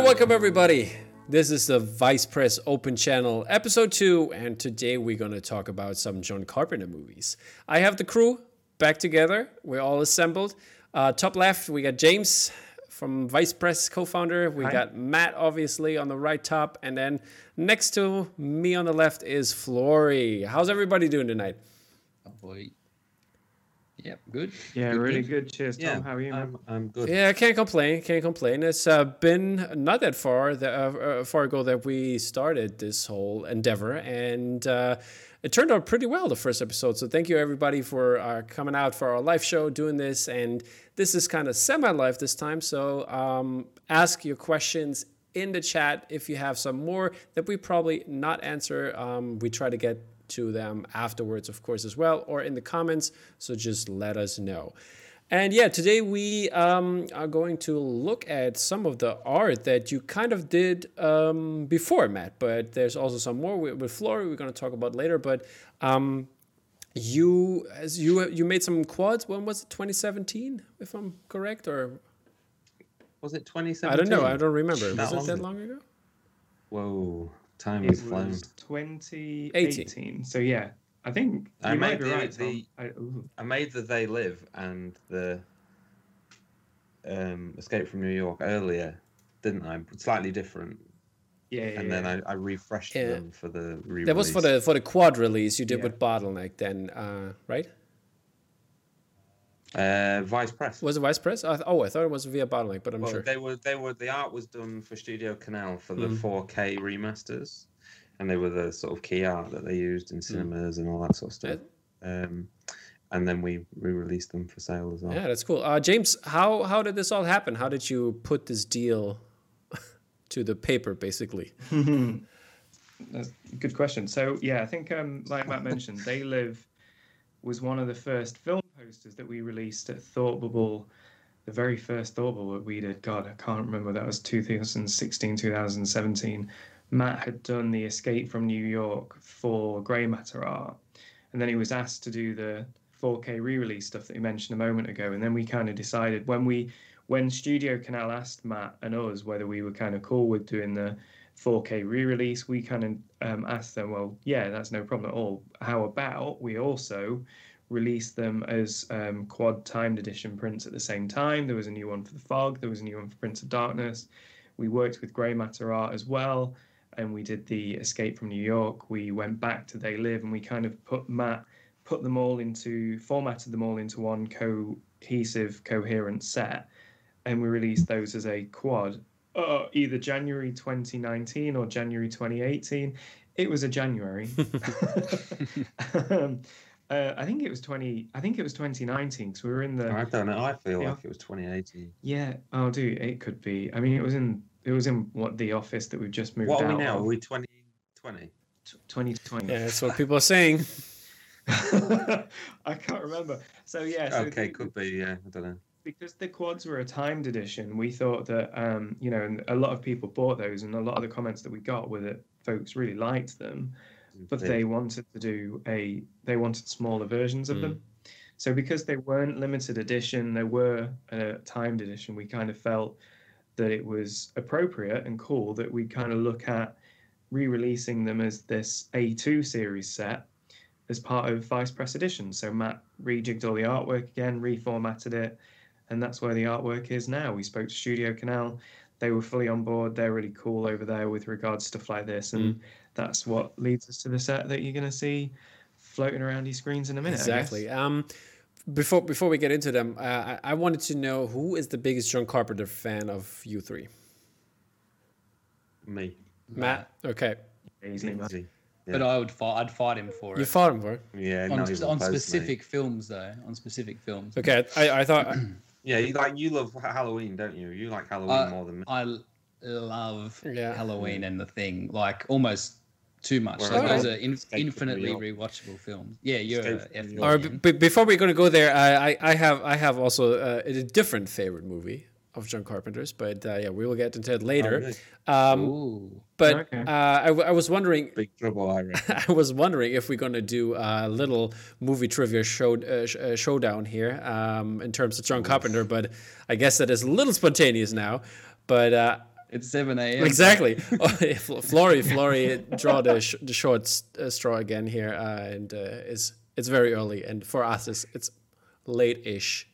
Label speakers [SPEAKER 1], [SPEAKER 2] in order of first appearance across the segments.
[SPEAKER 1] And welcome everybody. This is the Vice Press Open Channel, episode two, and today we're going to talk about some John Carpenter movies. I have the crew back together. We're all assembled. Uh, top left, we got James from Vice Press co-founder. We
[SPEAKER 2] Hi.
[SPEAKER 1] got Matt, obviously, on the right top, and then next to me on the left is Flory. How's everybody doing tonight?
[SPEAKER 3] Oh boy. Yep, good.
[SPEAKER 2] Yeah,
[SPEAKER 3] Good,
[SPEAKER 2] really
[SPEAKER 3] good.
[SPEAKER 2] good. Cheers, Tom.
[SPEAKER 4] Yeah,
[SPEAKER 2] How are you.
[SPEAKER 4] I'm, I'm good.
[SPEAKER 1] Yeah, I can't complain. Can't complain. It's uh, been not that far that, uh, uh, far ago that we started this whole endeavor, and uh, it turned out pretty well the first episode. So thank you everybody for uh, coming out for our live show, doing this, and this is kind of semi-live this time. So um, ask your questions in the chat if you have some more that we probably not answer. Um, we try to get to them afterwards, of course, as well, or in the comments. So just let us know. And yeah, today we um, are going to look at some of the art that you kind of did um, before, Matt. But there's also some more with, Flory we're going to talk about later. But um, you, as you you made some quads. When was it? 2017, if I'm correct, or
[SPEAKER 4] Was it 2017?
[SPEAKER 1] I don't know. I don't remember.
[SPEAKER 4] That
[SPEAKER 1] was it that
[SPEAKER 4] long
[SPEAKER 1] ago?
[SPEAKER 4] Whoa, time
[SPEAKER 2] It
[SPEAKER 4] has flown.
[SPEAKER 2] was 2018. So yeah, I think
[SPEAKER 4] I
[SPEAKER 2] you might
[SPEAKER 4] made
[SPEAKER 2] be
[SPEAKER 4] the-
[SPEAKER 2] right, Tom.
[SPEAKER 4] the-
[SPEAKER 2] I.
[SPEAKER 4] I made the They Live and the um, Escape from New York earlier, didn't I? Slightly different.
[SPEAKER 2] yeah, yeah,
[SPEAKER 4] And then
[SPEAKER 2] yeah.
[SPEAKER 4] I, I refreshed
[SPEAKER 1] Yeah.
[SPEAKER 4] them for the re
[SPEAKER 1] That was for the for the quad release you did
[SPEAKER 2] Yeah.
[SPEAKER 1] with Bottleneck, then, uh, right?
[SPEAKER 4] Uh, Vice Press.
[SPEAKER 1] Was it Vice Press? I th- oh, I thought it was via Bottleneck, but I'm
[SPEAKER 4] well,
[SPEAKER 1] sure.
[SPEAKER 4] they were they were the art was done for Studio Canal for the
[SPEAKER 1] Mm.
[SPEAKER 4] 4K remasters, and they were the sort of key art that they used in cinemas and all that sort of stuff. Um, and then we re-released them for sale as well.
[SPEAKER 1] Yeah, that's cool. Uh, James, how how did this all happen? How did you put this deal to the paper, basically?
[SPEAKER 2] That's a good question. So yeah, I think um, like Matt mentioned, They Live was one of the first film posters that we released at Thought Bubble. The very first Thought Bubble that we did, God, I can't remember. That was 2016, 2017. Matt had done the Escape from New York for Grey Matter Art, and then he was asked to do the 4K re-release stuff that you mentioned a moment ago. And then we kind of decided when we, when Studio Canal asked Matt and us whether we were kind of cool with doing the 4K re-release, we kind of um, asked them, well, yeah, that's no problem at all. How about we also release them as um, quad timed edition prints at the same time? There was a new one for the Fog, there was a new one for Prince of Darkness. We worked with Grey Matter Art as well, and we did the Escape from New York. We went back to They Live, and we kind of put Matt put them all into formatted them all into one cohesive, coherent set, and we released those as a quad uh, either January 2019 or January 2018. It was a January. um, uh, I think it was 20. I think it was 2019 because we were in the.
[SPEAKER 4] I don't know. I feel
[SPEAKER 2] Yeah.
[SPEAKER 4] like it was 2018.
[SPEAKER 2] Yeah. Oh, do it could be. I mean, it was in. It was in what the office that we've just moved
[SPEAKER 4] What
[SPEAKER 2] out
[SPEAKER 4] are we now? Are we 2020?
[SPEAKER 2] 2020.
[SPEAKER 1] Yeah, that's what people are saying.
[SPEAKER 2] I can't remember. So yeah. So
[SPEAKER 4] okay,
[SPEAKER 2] the-
[SPEAKER 4] could be. Yeah, I don't know.
[SPEAKER 2] because the quads were a timed edition, we thought that um, you know, and a lot of people bought those, and a lot of the comments that we got were that folks really liked them, but they wanted to do a they wanted smaller versions of them. Mm. So because they weren't limited edition, they were a timed edition. We kind of felt that it was appropriate and cool that we kind of look at re-releasing them as this A2 series set as part of Vice Press Edition. So Matt rejigged all the artwork again, reformatted it, and that's where the artwork is now. We spoke to Studio Canal; they were fully on board. They're really cool over there with regards to stuff like this, and mm. That's what leads us to the set that you're going to see floating around your screens in a minute.
[SPEAKER 1] Exactly. Um, before before we get into them, uh, I, I wanted to know who is the biggest John Carpenter fan of you three?
[SPEAKER 4] Me.
[SPEAKER 1] Matt. Okay.
[SPEAKER 2] Easily, man.
[SPEAKER 4] Easy.
[SPEAKER 3] But I would fight. I'd fight him for it.
[SPEAKER 1] You
[SPEAKER 3] it.
[SPEAKER 1] fought him for it.
[SPEAKER 4] Yeah,
[SPEAKER 3] on,
[SPEAKER 4] not
[SPEAKER 3] on
[SPEAKER 4] close, mate.
[SPEAKER 3] specific films, though. On specific films.
[SPEAKER 1] Okay. I, I thought.
[SPEAKER 4] Yeah, you like you love Halloween, don't you? You like Halloween
[SPEAKER 3] Uh,
[SPEAKER 4] more than me.
[SPEAKER 3] I l- love
[SPEAKER 1] Yeah.
[SPEAKER 3] Halloween and The Thing, like almost too much.
[SPEAKER 4] Where
[SPEAKER 3] Like, those
[SPEAKER 1] I-
[SPEAKER 3] are in, infinitely
[SPEAKER 4] New
[SPEAKER 3] rewatchable films. Yeah, you're
[SPEAKER 4] Escape
[SPEAKER 3] a
[SPEAKER 4] from
[SPEAKER 3] F
[SPEAKER 4] New
[SPEAKER 3] me
[SPEAKER 4] York.
[SPEAKER 1] Or
[SPEAKER 3] then.
[SPEAKER 1] before we're going to go there, I, I, I have I have also uh, a different favorite movie of John Carpenter's, but uh, yeah, we will get into it later.
[SPEAKER 4] really?
[SPEAKER 1] Um,
[SPEAKER 3] Ooh.
[SPEAKER 1] but
[SPEAKER 2] Okay.
[SPEAKER 1] uh, I, w- I was wondering,
[SPEAKER 4] Big Trouble, I.
[SPEAKER 1] I was wondering if we're going to do a little movie trivia show uh, sh- uh, showdown here um, in terms of John Carpenter, but I guess that is a little spontaneous now. But uh,
[SPEAKER 3] It's 7 a.m.
[SPEAKER 1] Exactly. oh, yeah, Flory, Flory, draw the sh- the short uh, straw again here, uh, and uh, it's it's very early, and for us it's it's late-ish.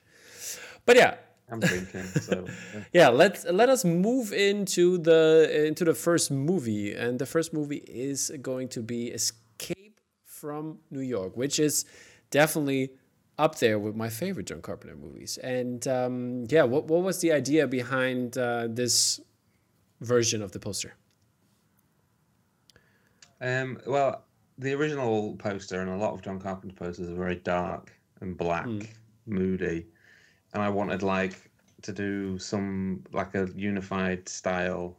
[SPEAKER 1] But yeah,
[SPEAKER 4] I'm drinking, so yeah.
[SPEAKER 1] yeah. Let's let us move into the into the first movie, and the first movie is going to be Escape from New York, which is definitely up there with my favorite John Carpenter movies. And um, yeah, what what was the idea behind uh, this version of the poster?
[SPEAKER 4] Um, well, the original poster and a lot of John Carpenter posters are very dark and black, moody, and I wanted like to do some like a unified style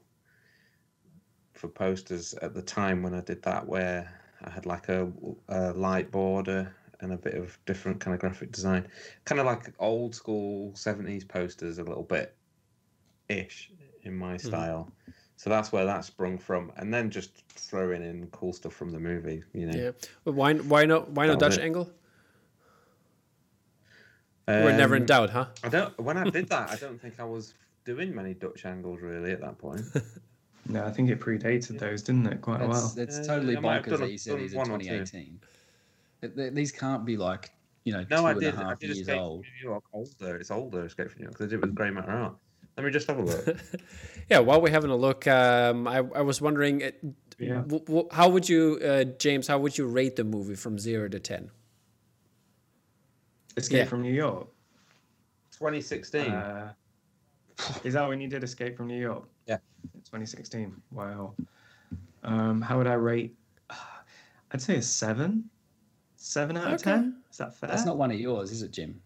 [SPEAKER 4] for posters at the time when I did that, where I had like a, a light border and a bit of different kind of graphic design, kind of like old school seventies posters, a little bit ish in my style. So that's where that sprung from, and then just throwing in cool stuff from the movie. You know,
[SPEAKER 1] Yeah, but why why no why
[SPEAKER 4] not
[SPEAKER 1] Dutch
[SPEAKER 4] it.
[SPEAKER 1] angle? We're never in
[SPEAKER 4] Um,
[SPEAKER 1] doubt, huh?
[SPEAKER 4] I don't. When I did that, I don't think I was doing many Dutch angles really at that point.
[SPEAKER 2] No, I think it predated those, didn't it? Quite a
[SPEAKER 3] That's,
[SPEAKER 2] while.
[SPEAKER 3] that's
[SPEAKER 4] Uh,
[SPEAKER 3] totally
[SPEAKER 4] I might have
[SPEAKER 3] bonkers
[SPEAKER 4] done
[SPEAKER 3] that you said
[SPEAKER 4] done
[SPEAKER 3] these are
[SPEAKER 4] one or two.
[SPEAKER 3] 2018. Th- th- These can't be like, you know,
[SPEAKER 4] No,
[SPEAKER 3] two
[SPEAKER 4] I
[SPEAKER 3] and a
[SPEAKER 4] did.
[SPEAKER 3] half
[SPEAKER 4] I did
[SPEAKER 3] years
[SPEAKER 4] Escape
[SPEAKER 3] old.
[SPEAKER 4] from New York. Older. It's older Escape from New York because I did it with grey matter art. Let me just have a look.
[SPEAKER 1] Yeah, while we're having a look, um, I, I was wondering, uh,
[SPEAKER 2] Yeah.
[SPEAKER 1] w- w- how would you, uh, James, how would you rate the movie from zero to ten?
[SPEAKER 2] Escape
[SPEAKER 1] yeah.
[SPEAKER 2] from New York.
[SPEAKER 4] 2016.
[SPEAKER 2] Uh, is that when you did Escape from New York?
[SPEAKER 4] Yeah.
[SPEAKER 2] 2016. Wow. Um, how would I rate? I'd say a seven. Seven out of ten. Is that fair?
[SPEAKER 3] That's not one of yours, is it, Jim?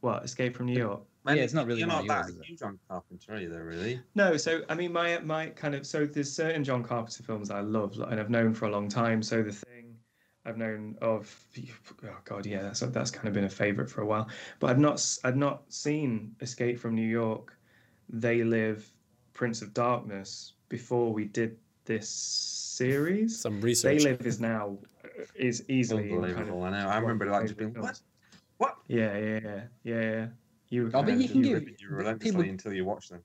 [SPEAKER 2] what Escape from New York.
[SPEAKER 4] Man,
[SPEAKER 3] yeah, it's not really
[SPEAKER 4] You're not
[SPEAKER 3] of yours,
[SPEAKER 4] that
[SPEAKER 3] is it?
[SPEAKER 4] huge on Carpenter either, really.
[SPEAKER 2] No, so I mean, my my kind of so there's certain John Carpenter films I love and I've known for a long time. So the thing I've known of, oh god, yeah, that's that's kind of been a favorite for a while. But I've not s- I'd not seen Escape from New York, They Live, Prince of Darkness before we did this series.
[SPEAKER 1] Some research. They.
[SPEAKER 2] Live is now is easily in kind
[SPEAKER 4] Unbelievable.
[SPEAKER 2] of
[SPEAKER 4] I know. I remember
[SPEAKER 2] my
[SPEAKER 4] like just being what? What?
[SPEAKER 2] Yeah, yeah, yeah, yeah, yeah. You. were
[SPEAKER 3] Oh, but you can
[SPEAKER 2] you
[SPEAKER 3] give-
[SPEAKER 4] You relentlessly
[SPEAKER 3] people-
[SPEAKER 4] until you watch them.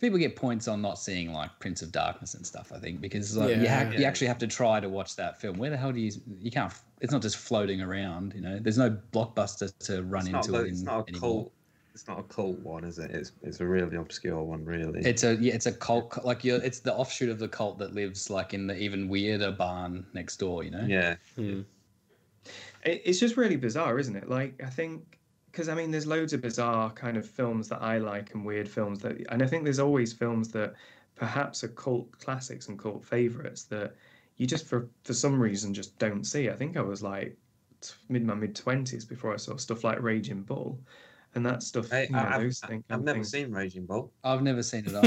[SPEAKER 3] People get points on not seeing like Prince of Darkness and stuff. I think because like, you,
[SPEAKER 1] Yeah.
[SPEAKER 3] you actually have to try to watch that film. Where the hell do you? You can't. It's not just floating around. You know, there's no blockbuster to run
[SPEAKER 4] It's
[SPEAKER 3] into
[SPEAKER 4] the-
[SPEAKER 3] it
[SPEAKER 4] it's
[SPEAKER 3] in,
[SPEAKER 4] not a
[SPEAKER 3] anymore.
[SPEAKER 4] cult. It's not a cult one, is it? It's it's a really obscure one, really.
[SPEAKER 3] It's a yeah, it's a cult. Like you're, it's the offshoot of the cult that lives like in the even weirder barn next door. You know.
[SPEAKER 4] yeah.
[SPEAKER 1] Hmm.
[SPEAKER 2] It's just really bizarre, isn't it? Like I think because I mean, there's loads of bizarre kind of films that I like and weird films that, and I think there's always films that perhaps are cult classics and cult favorites that you just for for some reason just don't see. I think I was like t- mid my mid twenties before I saw stuff like Raging Bull, and that stuff.
[SPEAKER 4] Hey,
[SPEAKER 2] you know,
[SPEAKER 4] I, have
[SPEAKER 2] those things.
[SPEAKER 4] I've never seen Raging Bull.
[SPEAKER 3] I've never seen it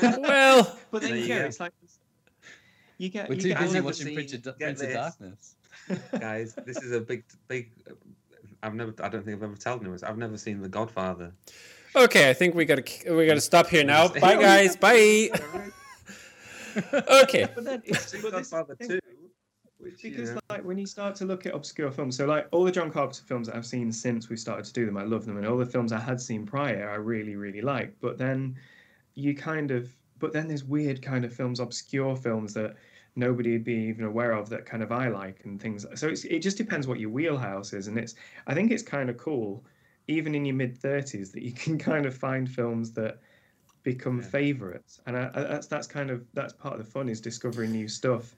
[SPEAKER 3] either.
[SPEAKER 1] well,
[SPEAKER 2] But then
[SPEAKER 4] There
[SPEAKER 2] you
[SPEAKER 4] you
[SPEAKER 2] go,
[SPEAKER 4] go.
[SPEAKER 2] it's like you get.
[SPEAKER 3] We're
[SPEAKER 2] you
[SPEAKER 3] too
[SPEAKER 2] get
[SPEAKER 3] busy watching
[SPEAKER 4] seen-
[SPEAKER 3] Prince of,
[SPEAKER 4] get
[SPEAKER 3] Prince of
[SPEAKER 4] this.
[SPEAKER 3] Darkness.
[SPEAKER 4] Guys, this is a big, big. I've never. I don't think I've ever told anyone. I've never seen The Godfather.
[SPEAKER 1] okay, I think we gotta we gotta stop here now. Bye, guys. Bye. Okay.
[SPEAKER 2] But then it's,
[SPEAKER 4] Seen
[SPEAKER 2] but this the
[SPEAKER 4] Godfather
[SPEAKER 2] thing.
[SPEAKER 4] two, which
[SPEAKER 2] Because
[SPEAKER 4] know,
[SPEAKER 2] like when you start to look at obscure films, so like all the John Carpenter films that I've seen since we started to do them, I love them, and all the films I had seen prior, I really really like. But then you kind of, but then there's weird kind of films, obscure films that nobody would be even aware of that kind of I like and things. So it's, it just depends what your wheelhouse is, and it's I think it's kind of cool, even in your mid thirties, that you can kind of find films that become
[SPEAKER 4] Yeah.
[SPEAKER 2] favorites, and I, I, that's that's kind of that's part of the fun is discovering new stuff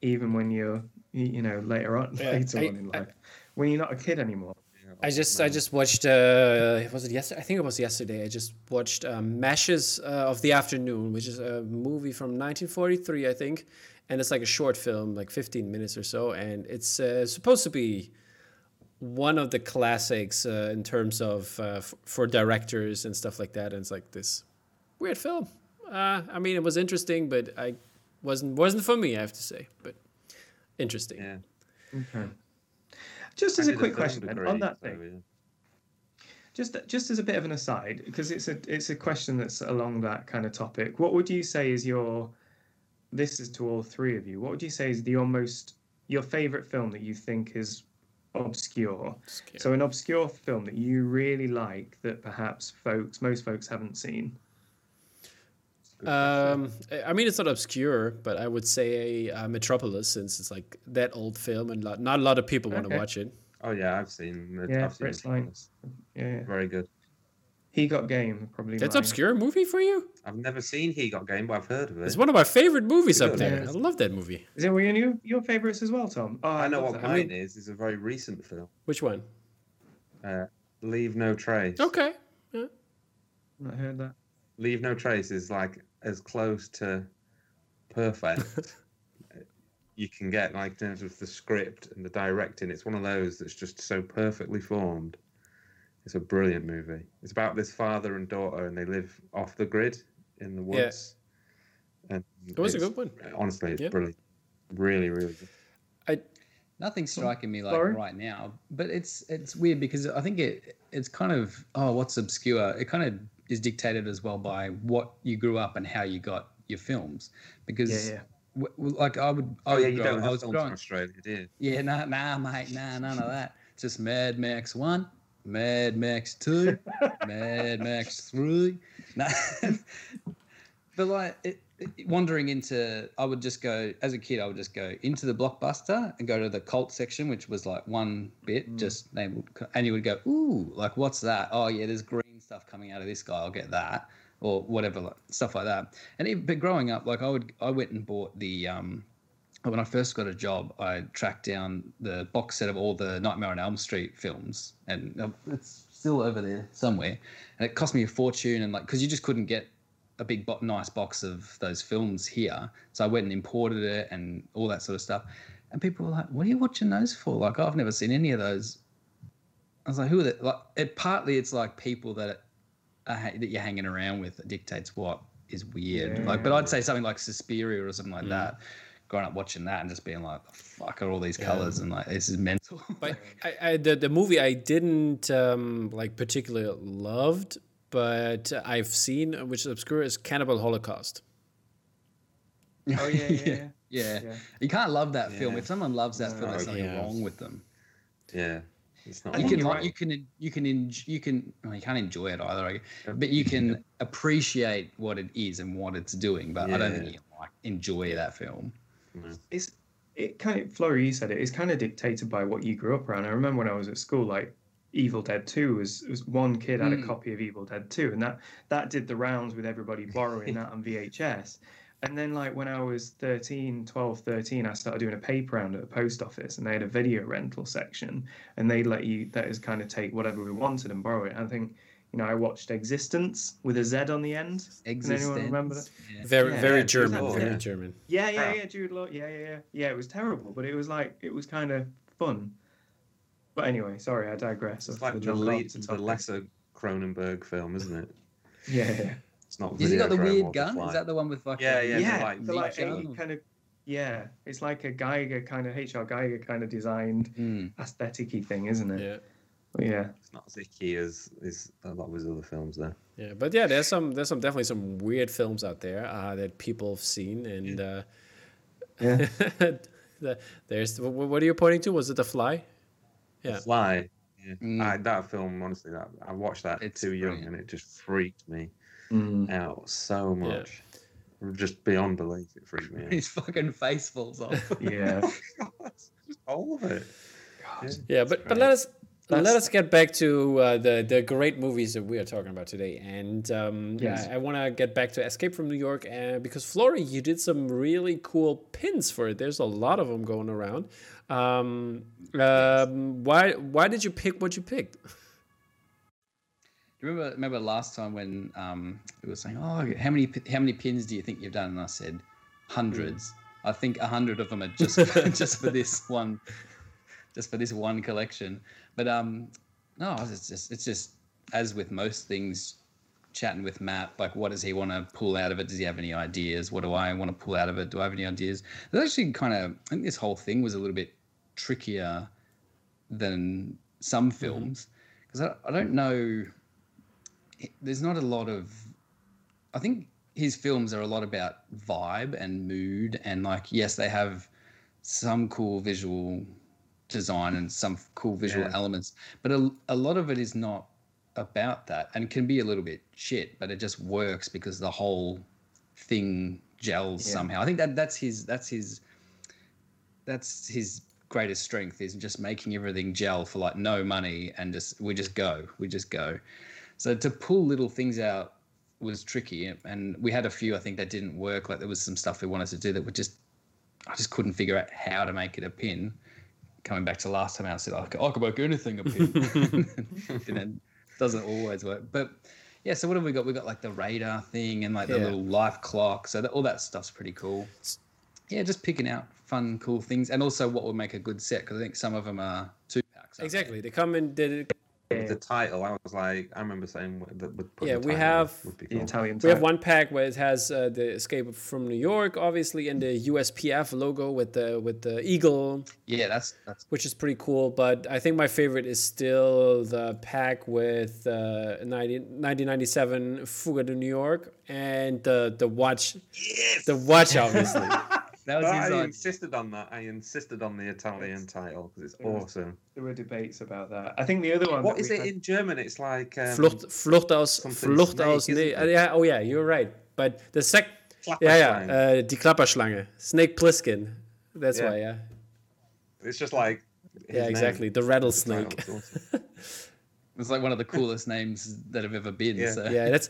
[SPEAKER 2] even when you're you you know later on
[SPEAKER 1] Yeah,
[SPEAKER 2] later
[SPEAKER 1] I-
[SPEAKER 2] on in
[SPEAKER 1] I-
[SPEAKER 2] life when you're not a kid anymore
[SPEAKER 1] I just I just watched uh was it yesterday? I think it was yesterday. I just watched um, Meshes uh, of the Afternoon, which is a movie from 1943, I think, and it's like a short film, like 15 minutes or so, and it's uh, supposed to be one of the classics uh, in terms of uh, f- for directors and stuff like that. And it's like this weird film. Uh, I mean, it was interesting, but I wasn't wasn't for me. I have to say, but interesting.
[SPEAKER 4] Yeah.
[SPEAKER 2] okay just as a quick question
[SPEAKER 4] degree,
[SPEAKER 2] on that
[SPEAKER 4] so,
[SPEAKER 2] thing
[SPEAKER 4] yeah.
[SPEAKER 2] just just as a bit of an aside because it's a it's a question that's along that kind of topic what would you say is your this is to all three of you what would you say is the almost your favorite film that you think is obscure
[SPEAKER 1] Scary.
[SPEAKER 2] so an obscure film that you really like that perhaps folks most folks haven't seen
[SPEAKER 1] Um, I mean, it's not obscure, but I would say uh, Metropolis, since it's like that old film, and not, not a lot of people want to watch it.
[SPEAKER 4] Oh yeah, I've seen. it.
[SPEAKER 2] Yeah,
[SPEAKER 4] I've seen
[SPEAKER 2] Fritz. Lang. Yeah, yeah.
[SPEAKER 4] Very good.
[SPEAKER 2] He got game probably.
[SPEAKER 1] That's
[SPEAKER 2] my-
[SPEAKER 1] obscure movie for you.
[SPEAKER 4] I've never seen He Got Game, but I've heard of it.
[SPEAKER 1] It's one of my favorite movies up there.
[SPEAKER 2] Yeah.
[SPEAKER 1] I love that movie.
[SPEAKER 2] Is it one of your, your favorites as well, Tom? Oh,
[SPEAKER 4] I know what
[SPEAKER 2] that.
[SPEAKER 4] mine is. It's a very recent film.
[SPEAKER 1] Which one?
[SPEAKER 4] Uh, Leave No Trace.
[SPEAKER 1] Okay.
[SPEAKER 2] I've not heard that.
[SPEAKER 4] Leave No Trace is like as close to perfect you can get, like in terms of the script and the directing. It's one of those that's just so perfectly formed. It's a brilliant movie. It's about this father and daughter, and they live off the grid in the
[SPEAKER 1] Yeah.
[SPEAKER 4] woods. And
[SPEAKER 1] It was a good one.
[SPEAKER 4] Honestly, it's
[SPEAKER 1] Yeah.
[SPEAKER 4] brilliant. Really, really good.
[SPEAKER 1] I
[SPEAKER 3] Nothing's striking me like
[SPEAKER 2] Sorry?
[SPEAKER 3] right now, but it's it's weird because I think it it's kind of oh what's obscure. It kind of is dictated as well by what you grew up and how you got your films. Because
[SPEAKER 2] Yeah, yeah.
[SPEAKER 3] w- w- like I would I
[SPEAKER 4] Oh
[SPEAKER 3] would
[SPEAKER 4] yeah, you
[SPEAKER 3] grow-
[SPEAKER 4] don't
[SPEAKER 3] I was
[SPEAKER 4] films
[SPEAKER 3] growing
[SPEAKER 4] from Australia, do you?
[SPEAKER 3] yeah nah nah mate nah none of that. Just Mad Max one, Mad Max two, Mad Max three. Nah. but like it, it- wandering into, I would just go as a kid. I would just go into the blockbuster and go to the cult section, which was like one bit. Just they would, and you would go, ooh, like what's that? Oh yeah, there's green stuff coming out of this guy. I'll get that or whatever like, stuff like that. And even, but growing up, like I would, I went and bought the um, when I first got a job, I tracked down the box set of all the Nightmare on Elm Street films, and uh, it's still over there somewhere. And it cost me a fortune, and like because you just couldn't get a big, bo- nice box of those films here, so I went and imported it and all that sort of stuff. And people were like, "What are you watching those for?" Like I've never seen any of those. I was like, "Who are they?" Like it partly it's like people that are, ha- that you're hanging around with dictates what is weird. Like, but I'd say something like Suspiria or something like that. Growing up watching that and just being like, "Fuck are all these colors?" and like, this is mental.
[SPEAKER 1] But I, I the, the movie I didn't um, like particularly loved, but I've seen, which is obscure, is Cannibal Holocaust.
[SPEAKER 2] Oh yeah, yeah, yeah.
[SPEAKER 3] yeah.
[SPEAKER 2] Yeah.
[SPEAKER 3] You can't love that film. If someone loves that film, there's something
[SPEAKER 1] Yeah.
[SPEAKER 3] wrong with them.
[SPEAKER 4] Yeah, it's not.
[SPEAKER 3] You can,
[SPEAKER 2] you're right.
[SPEAKER 3] you can, you can, enj- you can. Well, you can't enjoy it either, but you can appreciate what it is and what it's doing. But I don't think you like enjoy that film.
[SPEAKER 2] It's it kind of Flory, you said it. It's kind of dictated by what you grew up around. I remember when I was at school, like Evil Dead Two was was one kid had a
[SPEAKER 3] Mm.
[SPEAKER 2] copy of Evil Dead Two, and that that did the rounds with everybody borrowing that on VHS. And then like when I was 13, 12, 13, I started doing a paper round at the post office and they had a video rental section and they'd let you that is kind of take whatever we wanted and borrow it. And I think, you know, I watched Existence with a Z on the end. Existence. Can anyone remember that?
[SPEAKER 3] Yeah.
[SPEAKER 1] Very,
[SPEAKER 2] Yeah,
[SPEAKER 1] very
[SPEAKER 2] yeah,
[SPEAKER 1] German,
[SPEAKER 2] Jude
[SPEAKER 1] very
[SPEAKER 4] yeah.
[SPEAKER 1] German.
[SPEAKER 2] Yeah, yeah, yeah, Jude Law. Yeah, yeah, yeah. Yeah, it was terrible, but it was like it was kind of fun. But anyway, sorry, I digress.
[SPEAKER 4] It's like
[SPEAKER 2] the
[SPEAKER 4] the,
[SPEAKER 2] John
[SPEAKER 4] the lesser Cronenberg film, isn't it?
[SPEAKER 2] Yeah, yeah,
[SPEAKER 4] It's not.
[SPEAKER 3] Has he got the weird gun?
[SPEAKER 4] Fly.
[SPEAKER 3] Is that the one with like?
[SPEAKER 4] Yeah, yeah,
[SPEAKER 2] yeah.
[SPEAKER 4] the, like,
[SPEAKER 2] the like
[SPEAKER 3] meat
[SPEAKER 2] kind of yeah. It's like a Giger kind of HR Giger kind of designed
[SPEAKER 3] Mm.
[SPEAKER 2] aesthetic-y thing, isn't it?
[SPEAKER 1] Yeah.
[SPEAKER 2] But yeah.
[SPEAKER 4] It's not as icky as is a lot of his other films. There.
[SPEAKER 1] Yeah, but yeah, there's some there's some definitely some weird films out there uh, that people have seen, and uh,
[SPEAKER 2] Yeah.
[SPEAKER 1] the, there's wh- what are you pointing to? Was it The Fly?
[SPEAKER 4] The
[SPEAKER 1] Yeah.
[SPEAKER 4] Fly. Yeah.
[SPEAKER 3] Mm.
[SPEAKER 4] I, that film, honestly, that I watched that
[SPEAKER 3] It's
[SPEAKER 4] too young,
[SPEAKER 3] brilliant.
[SPEAKER 4] and it just freaked me
[SPEAKER 2] Mm.
[SPEAKER 4] out so much. Just beyond belief, it freaked me out.
[SPEAKER 3] His fucking face falls off.
[SPEAKER 2] Yeah.
[SPEAKER 4] just all of it.
[SPEAKER 1] Yeah, but but let us let us get back to uh, the the great movies that we are talking about today, and um,
[SPEAKER 2] Yes.
[SPEAKER 1] I, I want to get back to Escape from New York, uh, because Flory, you did some really cool pins for it. There's a lot of them going around. Um, um, why why did you pick what you picked?
[SPEAKER 3] Do you remember remember last time when um it was saying, "Oh, how many how many pins do you think you've done?" And I said, hundreds. I think a hundred of them are just just for this one, just for this one collection. But um, no, it's just it's just as with most things, chatting with Matt, like what does he want to pull out of it? Does he have any ideas? What do I want to pull out of it? Do I have any ideas? There's actually kind of I think this whole thing was a little bit trickier than some films because I, I don't know there's not a lot of i think his films are a lot about vibe and mood and like yes they have some cool visual design and some cool visual
[SPEAKER 4] Yeah.
[SPEAKER 3] elements but a, a lot of it is not about that and can be a little bit shit but it just works because the whole thing gels
[SPEAKER 2] Yeah.
[SPEAKER 3] somehow. I think that that's his that's his that's his greatest strength is just making everything gel for like no money and just we just go we just go. So to pull little things out was tricky, and we had a few I think that didn't work. Like there was some stuff we wanted to do that would just I just couldn't figure out how to make it a pin. Coming back to last time, I said I could, I could make anything a pin. and it doesn't always work, but yeah. So what have we got? We've got like the radar thing and like the
[SPEAKER 1] Yeah.
[SPEAKER 3] little life clock. So that, all that stuff's pretty cool. Yeah, just picking out fun, cool things, and also what would make a good set because I think some of them are two packs. they?
[SPEAKER 1] Exactly. They come in.
[SPEAKER 4] The title, I was like, I remember saying that would put
[SPEAKER 1] Yeah,
[SPEAKER 4] the
[SPEAKER 1] we have
[SPEAKER 4] would be
[SPEAKER 2] The
[SPEAKER 4] cool.
[SPEAKER 2] Italian.
[SPEAKER 1] we have one pack where it has uh, the Escape from New York, obviously, and the USPF logo with the with the eagle,
[SPEAKER 3] Yeah, that's that's
[SPEAKER 1] which is pretty cool. But I think my favorite is still the pack with uh, 90, 1997 Fuga da New York and the the watch.
[SPEAKER 4] Yes!
[SPEAKER 1] The watch, obviously.
[SPEAKER 3] that was
[SPEAKER 4] But
[SPEAKER 3] his
[SPEAKER 4] I
[SPEAKER 3] idea.
[SPEAKER 4] insisted on that. I insisted on the Italian title because it's
[SPEAKER 2] it was-
[SPEAKER 4] awesome.
[SPEAKER 2] There were debates about that. I think the other one.
[SPEAKER 4] What
[SPEAKER 2] that
[SPEAKER 4] is it
[SPEAKER 2] had-
[SPEAKER 4] in German? It's like um,
[SPEAKER 1] Flucht, Flucht aus, Flucht
[SPEAKER 4] snake,
[SPEAKER 1] aus,
[SPEAKER 4] isn't
[SPEAKER 1] nee,
[SPEAKER 4] it?
[SPEAKER 1] yeah, oh yeah, you're right. But the sec, yeah, yeah, uh, die Klapperschlange, Snake Plissken. That's
[SPEAKER 4] Yeah.
[SPEAKER 1] why, yeah,
[SPEAKER 4] It's just like
[SPEAKER 1] yeah, exactly. The
[SPEAKER 4] The
[SPEAKER 1] rattlesnake.
[SPEAKER 4] title's awesome.
[SPEAKER 3] It's like one of the coolest names that have ever been.
[SPEAKER 4] Yeah.
[SPEAKER 3] So.
[SPEAKER 1] yeah, that's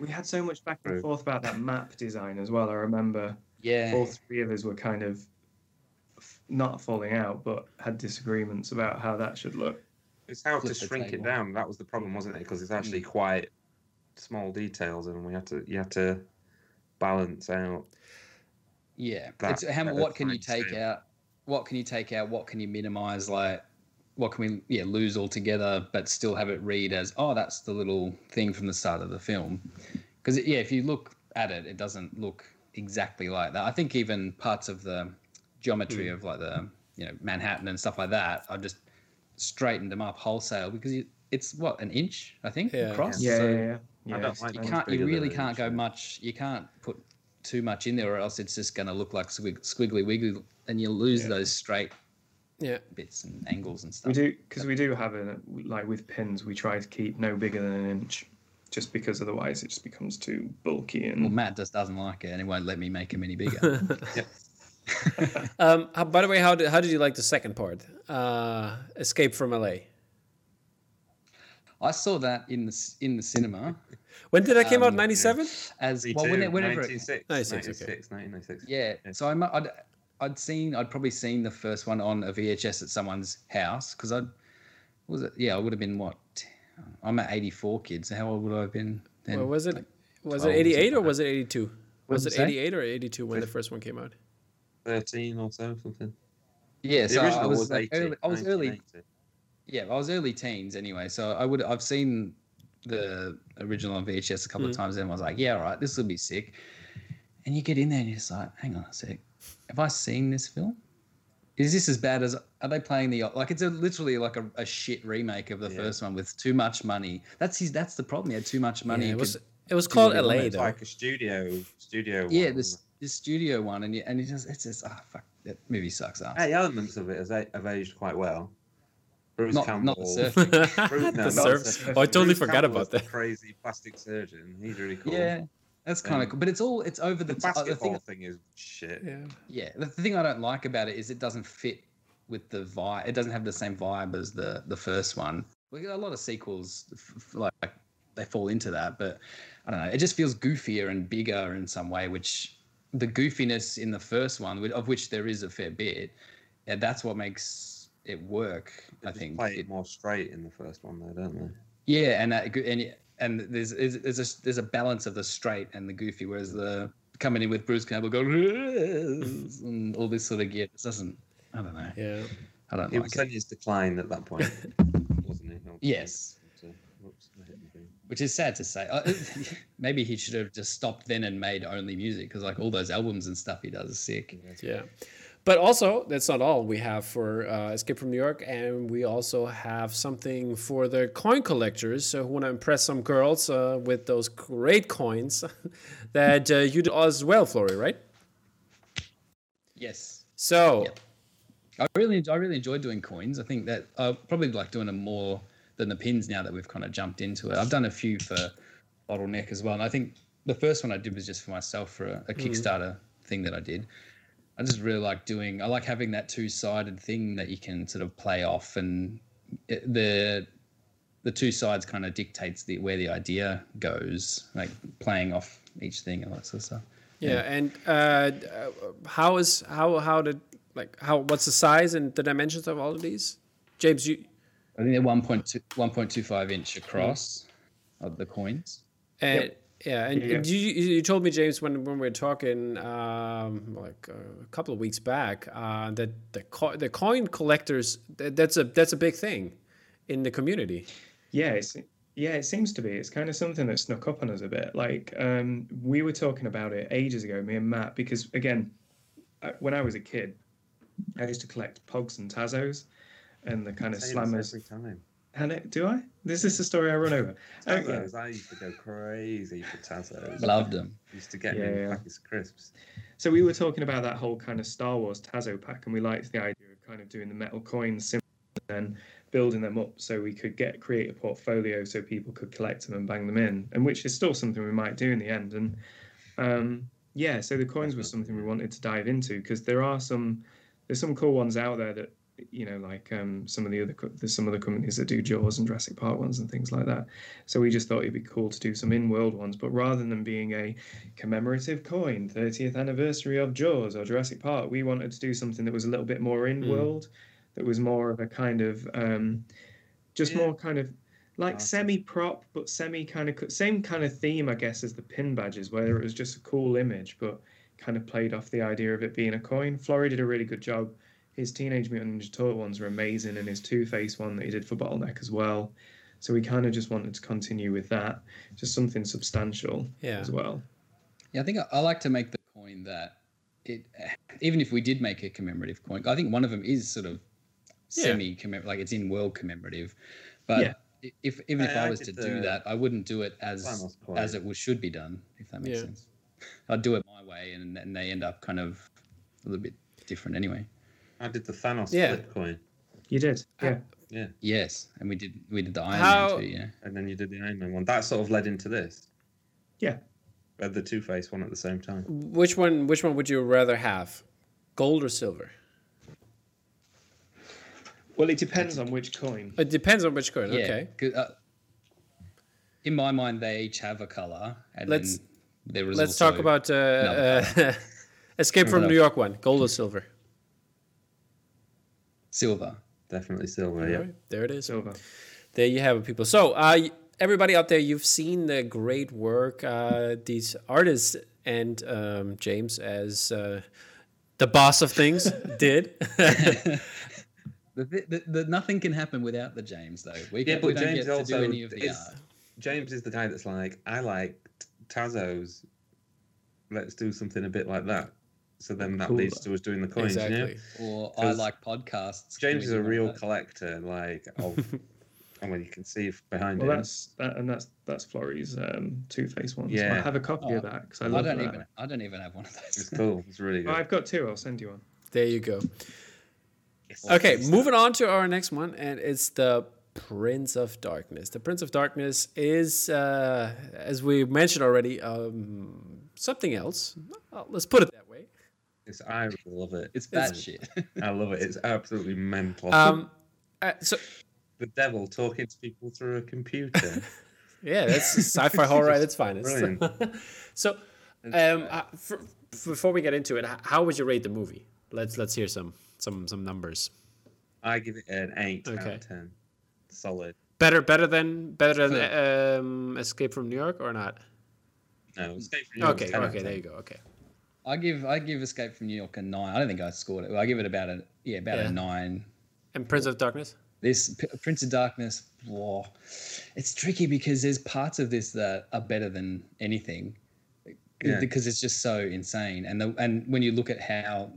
[SPEAKER 2] We had so much back and forth about that map design as well. I remember
[SPEAKER 3] yeah.
[SPEAKER 2] all three of us were kind of not falling out, but had disagreements about how that should look.
[SPEAKER 4] It's how to
[SPEAKER 3] Flip the
[SPEAKER 4] shrink it down. That was the problem, wasn't it? Because it's actually
[SPEAKER 1] Mm.
[SPEAKER 4] quite small details, and we had to you had to balance out.
[SPEAKER 3] Yeah,
[SPEAKER 4] that
[SPEAKER 3] it's how,
[SPEAKER 4] better
[SPEAKER 3] what can you take
[SPEAKER 4] tune.
[SPEAKER 3] out? What can you take out? What can you minimize? Like, what can we yeah lose altogether, but still have it read as oh that's the little thing from the start of the film? Because yeah, if you look at it, it doesn't look exactly like that. I think even parts of the geometry hmm. of like the you know Manhattan and stuff like that, I've just straightened them up wholesale because you, it's what an inch I think
[SPEAKER 1] Yeah.
[SPEAKER 3] across.
[SPEAKER 2] Yeah,
[SPEAKER 3] So-
[SPEAKER 2] yeah, yeah.
[SPEAKER 4] I
[SPEAKER 2] yeah.
[SPEAKER 4] don't like
[SPEAKER 3] you can't you really can't
[SPEAKER 4] inch,
[SPEAKER 3] go
[SPEAKER 4] yeah.
[SPEAKER 3] much you can't put too much in there or else it's just going to look like squig- squiggly wiggly and you'll lose
[SPEAKER 2] Yeah.
[SPEAKER 3] those straight
[SPEAKER 1] yeah.
[SPEAKER 3] bits and angles and stuff.
[SPEAKER 2] We do because we do have a like with pins. We try to keep no bigger than an inch, just because otherwise it just becomes too bulky and
[SPEAKER 3] well
[SPEAKER 2] and.
[SPEAKER 3] matt just doesn't like it and he won't let me make him any bigger
[SPEAKER 1] Um, how, by the way, how did how did you like the second part? Uh, Escape from LA.
[SPEAKER 3] i saw that in the in the cinema
[SPEAKER 1] When did that came out?
[SPEAKER 3] Um,
[SPEAKER 1] Ninety seven.
[SPEAKER 3] as well when it, whenever it,
[SPEAKER 4] 96,
[SPEAKER 1] 96,
[SPEAKER 4] 96,
[SPEAKER 1] okay.
[SPEAKER 4] 1996.
[SPEAKER 3] yeah
[SPEAKER 4] Yeah.
[SPEAKER 3] so I'm, I'd, I'd seen i'd probably seen the first one on a vhs at someone's house because i'd was it yeah i would have been what i'm at 84 kids so how old would i have been then
[SPEAKER 1] Well, was it
[SPEAKER 3] Like,
[SPEAKER 1] was it eighty eight or
[SPEAKER 3] something
[SPEAKER 1] was it eighty two? Was
[SPEAKER 3] What'd
[SPEAKER 1] it
[SPEAKER 3] you say?
[SPEAKER 1] eighty eight or eighty two when the first one came out?
[SPEAKER 4] 13 or so, something.
[SPEAKER 3] yeah
[SPEAKER 4] The
[SPEAKER 3] so
[SPEAKER 4] original
[SPEAKER 3] i was,
[SPEAKER 4] was,
[SPEAKER 3] like
[SPEAKER 4] 80.
[SPEAKER 3] early, i was early yeah, I was early teens anyway, so I would I've seen the original on VHS a couple
[SPEAKER 1] Mm.
[SPEAKER 3] of times, and I was like, yeah, all right, this will be sick. And you get in there and you're just like, hang on a sec, have I seen this film? Is this as bad as are they playing the like? It's a, literally like a, a shit remake of the
[SPEAKER 4] Yeah.
[SPEAKER 3] first one with too much money. That's his. That's the problem. He had too much money.
[SPEAKER 1] Yeah, it was
[SPEAKER 3] could-
[SPEAKER 1] it was
[SPEAKER 3] do
[SPEAKER 1] called
[SPEAKER 3] what he
[SPEAKER 1] LA
[SPEAKER 3] wanted.
[SPEAKER 4] It's
[SPEAKER 1] though.
[SPEAKER 4] like a studio, studio.
[SPEAKER 3] yeah,
[SPEAKER 4] one,
[SPEAKER 3] this this studio one, and you, and it just it's just ah fuck that movie sucks ass.
[SPEAKER 4] it? Hey, elements of it have aged quite well. Bruce
[SPEAKER 3] not
[SPEAKER 4] Campbell.
[SPEAKER 3] not the surfing.
[SPEAKER 4] Bruce, no,
[SPEAKER 1] the
[SPEAKER 4] not
[SPEAKER 1] surf.
[SPEAKER 4] surfing.
[SPEAKER 1] Oh, I totally
[SPEAKER 4] Bruce
[SPEAKER 1] forgot
[SPEAKER 4] Campbell
[SPEAKER 1] about
[SPEAKER 4] was the
[SPEAKER 1] that.
[SPEAKER 4] Crazy plastic surgeon. He's really cool.
[SPEAKER 3] Yeah, that's kind of
[SPEAKER 4] Um,
[SPEAKER 3] cool. But it's all it's over the,
[SPEAKER 4] The
[SPEAKER 3] top. The
[SPEAKER 4] basketball
[SPEAKER 3] thing
[SPEAKER 4] thing is shit.
[SPEAKER 1] Yeah.
[SPEAKER 3] Yeah, the thing I don't like about it is it doesn't fit with the vibe. It doesn't have the same vibe as the the first one. We get a lot of sequels f- f- like they fall into that, but I don't know. It just feels goofier and bigger in some way, which the goofiness in the first one, of which there is a fair bit, yeah, that's what makes it work.
[SPEAKER 4] They
[SPEAKER 3] I
[SPEAKER 4] just
[SPEAKER 3] think.
[SPEAKER 4] play it
[SPEAKER 3] It-
[SPEAKER 4] more straight in the first one, though, don't they?
[SPEAKER 3] yeah, and that, and it- and there's there's there's a, there's a balance of the straight and the goofy, whereas the coming in with Bruce Campbell going and all this sort of gear it doesn't. I don't know.
[SPEAKER 1] Yeah.
[SPEAKER 3] I don't
[SPEAKER 4] He
[SPEAKER 3] like
[SPEAKER 4] was
[SPEAKER 3] it.
[SPEAKER 4] in his decline at that point, wasn't he? Oh,
[SPEAKER 3] Yes.
[SPEAKER 4] so- whoops, I hit the thing.
[SPEAKER 3] Which is sad to say. Maybe he should have just stopped then and made only music because like all those albums and stuff he does is sick.
[SPEAKER 1] Yeah. But also, that's not all we have for uh, Escape from New York, and we also have something for the coin collectors so who want to impress some girls uh, with those great coins that uh, you do as well, Flory, right?
[SPEAKER 3] Yes.
[SPEAKER 1] So,
[SPEAKER 3] Yep. I really, I really enjoyed doing coins. I think that I probably like doing them more than the pins now that we've kind of jumped into it. I've done a few for bottleneck as well, and I think the first one I did was just for myself for a, a Kickstarter thing that I did. I just really like doing. I like having that two sided thing that you can sort of play off, and it, the the two sides kind of dictates the where the idea goes, like playing off each thing and that sort of stuff.
[SPEAKER 1] Yeah, and uh, how is how how did like how what's the size and the dimensions of all of these? James, you
[SPEAKER 3] I think they're 1.2, 1.25 inch across of the coins.
[SPEAKER 1] and
[SPEAKER 2] Yep.
[SPEAKER 1] Yeah, and
[SPEAKER 2] Yeah, yeah.
[SPEAKER 1] You, you you told me James when when we were talking um, like uh, a couple of weeks back uh, that the co- the coin collectors that, that's a that's a big thing in the community.
[SPEAKER 2] Yeah, it's, yeah, it seems to be. It's kind of something that snuck up on us a bit. Like um, we were talking about it ages ago, me and Matt, because again, when I was a kid, I used to collect Pogs and Tazos, and the kind of slammers.
[SPEAKER 4] every time.
[SPEAKER 2] And it, do I? This is the story I run over. Yeah.
[SPEAKER 4] Tazos, I used to go crazy for Tazos.
[SPEAKER 3] Loved them.
[SPEAKER 4] Used to get
[SPEAKER 2] Yeah,
[SPEAKER 4] me
[SPEAKER 2] yeah.
[SPEAKER 4] packets of crisps.
[SPEAKER 2] So we were talking about that whole kind of Star Wars Tazo pack, and we liked the idea of kind of doing the metal coins sim- and then building them up so we could get create a portfolio so people could collect them and bang them in, and which is still something we might do in the end. And um, yeah, so the coins was something we wanted to dive into because there are some there's some cool ones out there that you know like um, some of the other co- there's some other companies that do Jaws and Jurassic Park ones and things like that. So we just thought it'd be cool to do some in-world ones, but rather than being a commemorative coin, 30th anniversary of Jaws or Jurassic Park, we wanted to do something that was a little bit more in-world, that was more of a kind of um, just
[SPEAKER 4] Yeah.
[SPEAKER 2] more kind of like
[SPEAKER 4] Awesome.
[SPEAKER 2] semi-prop, but semi kind of same kind of theme, I guess, as the pin badges, where it was just a cool image, but kind of played off the idea of it being a coin. Flory did a really good job. His Teenage Mutant Ninja Turtle ones were amazing, and his Two Face one that he did for Bottleneck as well. So we kind of just wanted to continue with that, just something substantial
[SPEAKER 1] Yeah.
[SPEAKER 2] as well.
[SPEAKER 3] Yeah, I think I, I like to make the coin that it, even if we did make a commemorative coin, I think one of them is sort of
[SPEAKER 1] Yeah.
[SPEAKER 3] semi commemorative, like it's in world commemorative. But
[SPEAKER 2] Yeah.
[SPEAKER 3] if even if
[SPEAKER 4] I-
[SPEAKER 3] I
[SPEAKER 4] I
[SPEAKER 3] was to
[SPEAKER 4] did
[SPEAKER 3] do that, I wouldn't do it as as it was, should be done, if that makes
[SPEAKER 1] Yeah.
[SPEAKER 3] sense. I'd do it my way, and, and they end up kind of a little bit different anyway.
[SPEAKER 4] I did the Thanos
[SPEAKER 1] Yeah.
[SPEAKER 4] flip coin,
[SPEAKER 2] You did,
[SPEAKER 1] Uh,
[SPEAKER 2] yeah.
[SPEAKER 3] Yes, and we did we did the Iron
[SPEAKER 1] How-
[SPEAKER 3] Man too. Yeah,
[SPEAKER 4] and then you did the Iron Man one. That sort of led into this.
[SPEAKER 2] Yeah.
[SPEAKER 4] We had the Two Face one at the same time.
[SPEAKER 1] Which one which one would you rather have, gold or silver?
[SPEAKER 2] Well, it depends on which coin.
[SPEAKER 1] It depends on which coin.
[SPEAKER 3] yeah.
[SPEAKER 1] Okay.
[SPEAKER 3] 'cause, uh, in my mind, they each have a color, and
[SPEAKER 1] Let's-
[SPEAKER 3] then there
[SPEAKER 1] Let's talk about uh, uh, Escape from New York one, gold or silver.
[SPEAKER 3] Silver.
[SPEAKER 4] Definitely silver, yeah.
[SPEAKER 1] Alright, there it is.
[SPEAKER 2] Silver.
[SPEAKER 1] There you have it, people. So, uh, everybody out there, you've seen the great work uh, these artists and um, James as uh, the boss of things did.
[SPEAKER 3] The, the, the, nothing can happen without the James, though. We,
[SPEAKER 4] Yeah,
[SPEAKER 3] can,
[SPEAKER 4] but
[SPEAKER 3] we don't
[SPEAKER 4] James
[SPEAKER 3] get to
[SPEAKER 4] also
[SPEAKER 3] do any of the
[SPEAKER 4] is-
[SPEAKER 3] art.
[SPEAKER 4] James is the guy that's like, I like Tazos. Let's do something a bit like that. So then that
[SPEAKER 2] Cool.
[SPEAKER 4] leads to us doing the coins. You know?
[SPEAKER 3] Or I like podcasts.
[SPEAKER 4] James is a real
[SPEAKER 3] like that?
[SPEAKER 4] collector, like of. I mean, you can see behind
[SPEAKER 2] Well,
[SPEAKER 4] him.
[SPEAKER 2] that's that, and that's that's Flory's um, Two Face one. So I have a copy
[SPEAKER 3] Oh,
[SPEAKER 2] of that because I
[SPEAKER 3] I
[SPEAKER 2] love
[SPEAKER 3] don't
[SPEAKER 2] that.
[SPEAKER 3] even. I don't even have one of those.
[SPEAKER 4] It's cool. It's really
[SPEAKER 2] Oh. I've got two. I'll send you one.
[SPEAKER 1] There you go.
[SPEAKER 4] Yes.
[SPEAKER 1] Okay, moving on to our next one, and it's the Prince of Darkness. The Prince of Darkness is, uh, as we mentioned already, um, something else. Let's put it that way.
[SPEAKER 4] It's, I love it.
[SPEAKER 3] It's bad shit.
[SPEAKER 4] I love it. It's absolutely mental.
[SPEAKER 1] Um, uh, so
[SPEAKER 4] the devil talking to people through a computer.
[SPEAKER 1] Yeah, that's sci-fi horror at its finest.
[SPEAKER 4] Brilliant.
[SPEAKER 1] so, um, uh, for, before we get into it, how would you rate the movie? Let's let's hear some some some numbers.
[SPEAKER 4] I give it an eight out
[SPEAKER 1] Okay.
[SPEAKER 4] of ten. Solid.
[SPEAKER 1] Better better than better than um, Escape from New York or not?
[SPEAKER 4] No, Escape from New York's
[SPEAKER 1] Okay,
[SPEAKER 4] 10 out of
[SPEAKER 1] okay, there you go. Okay,
[SPEAKER 3] I give I give Escape from New York a nine. I don't think I scored it. Well, I give it about a yeah about
[SPEAKER 1] Yeah.
[SPEAKER 3] a nine.
[SPEAKER 1] and Prince of Darkness.
[SPEAKER 3] This P- Prince of Darkness, whoa, it's tricky because there's parts of this that are better than anything.
[SPEAKER 4] Yeah.
[SPEAKER 3] Because it's just so insane, and the, and when you look at how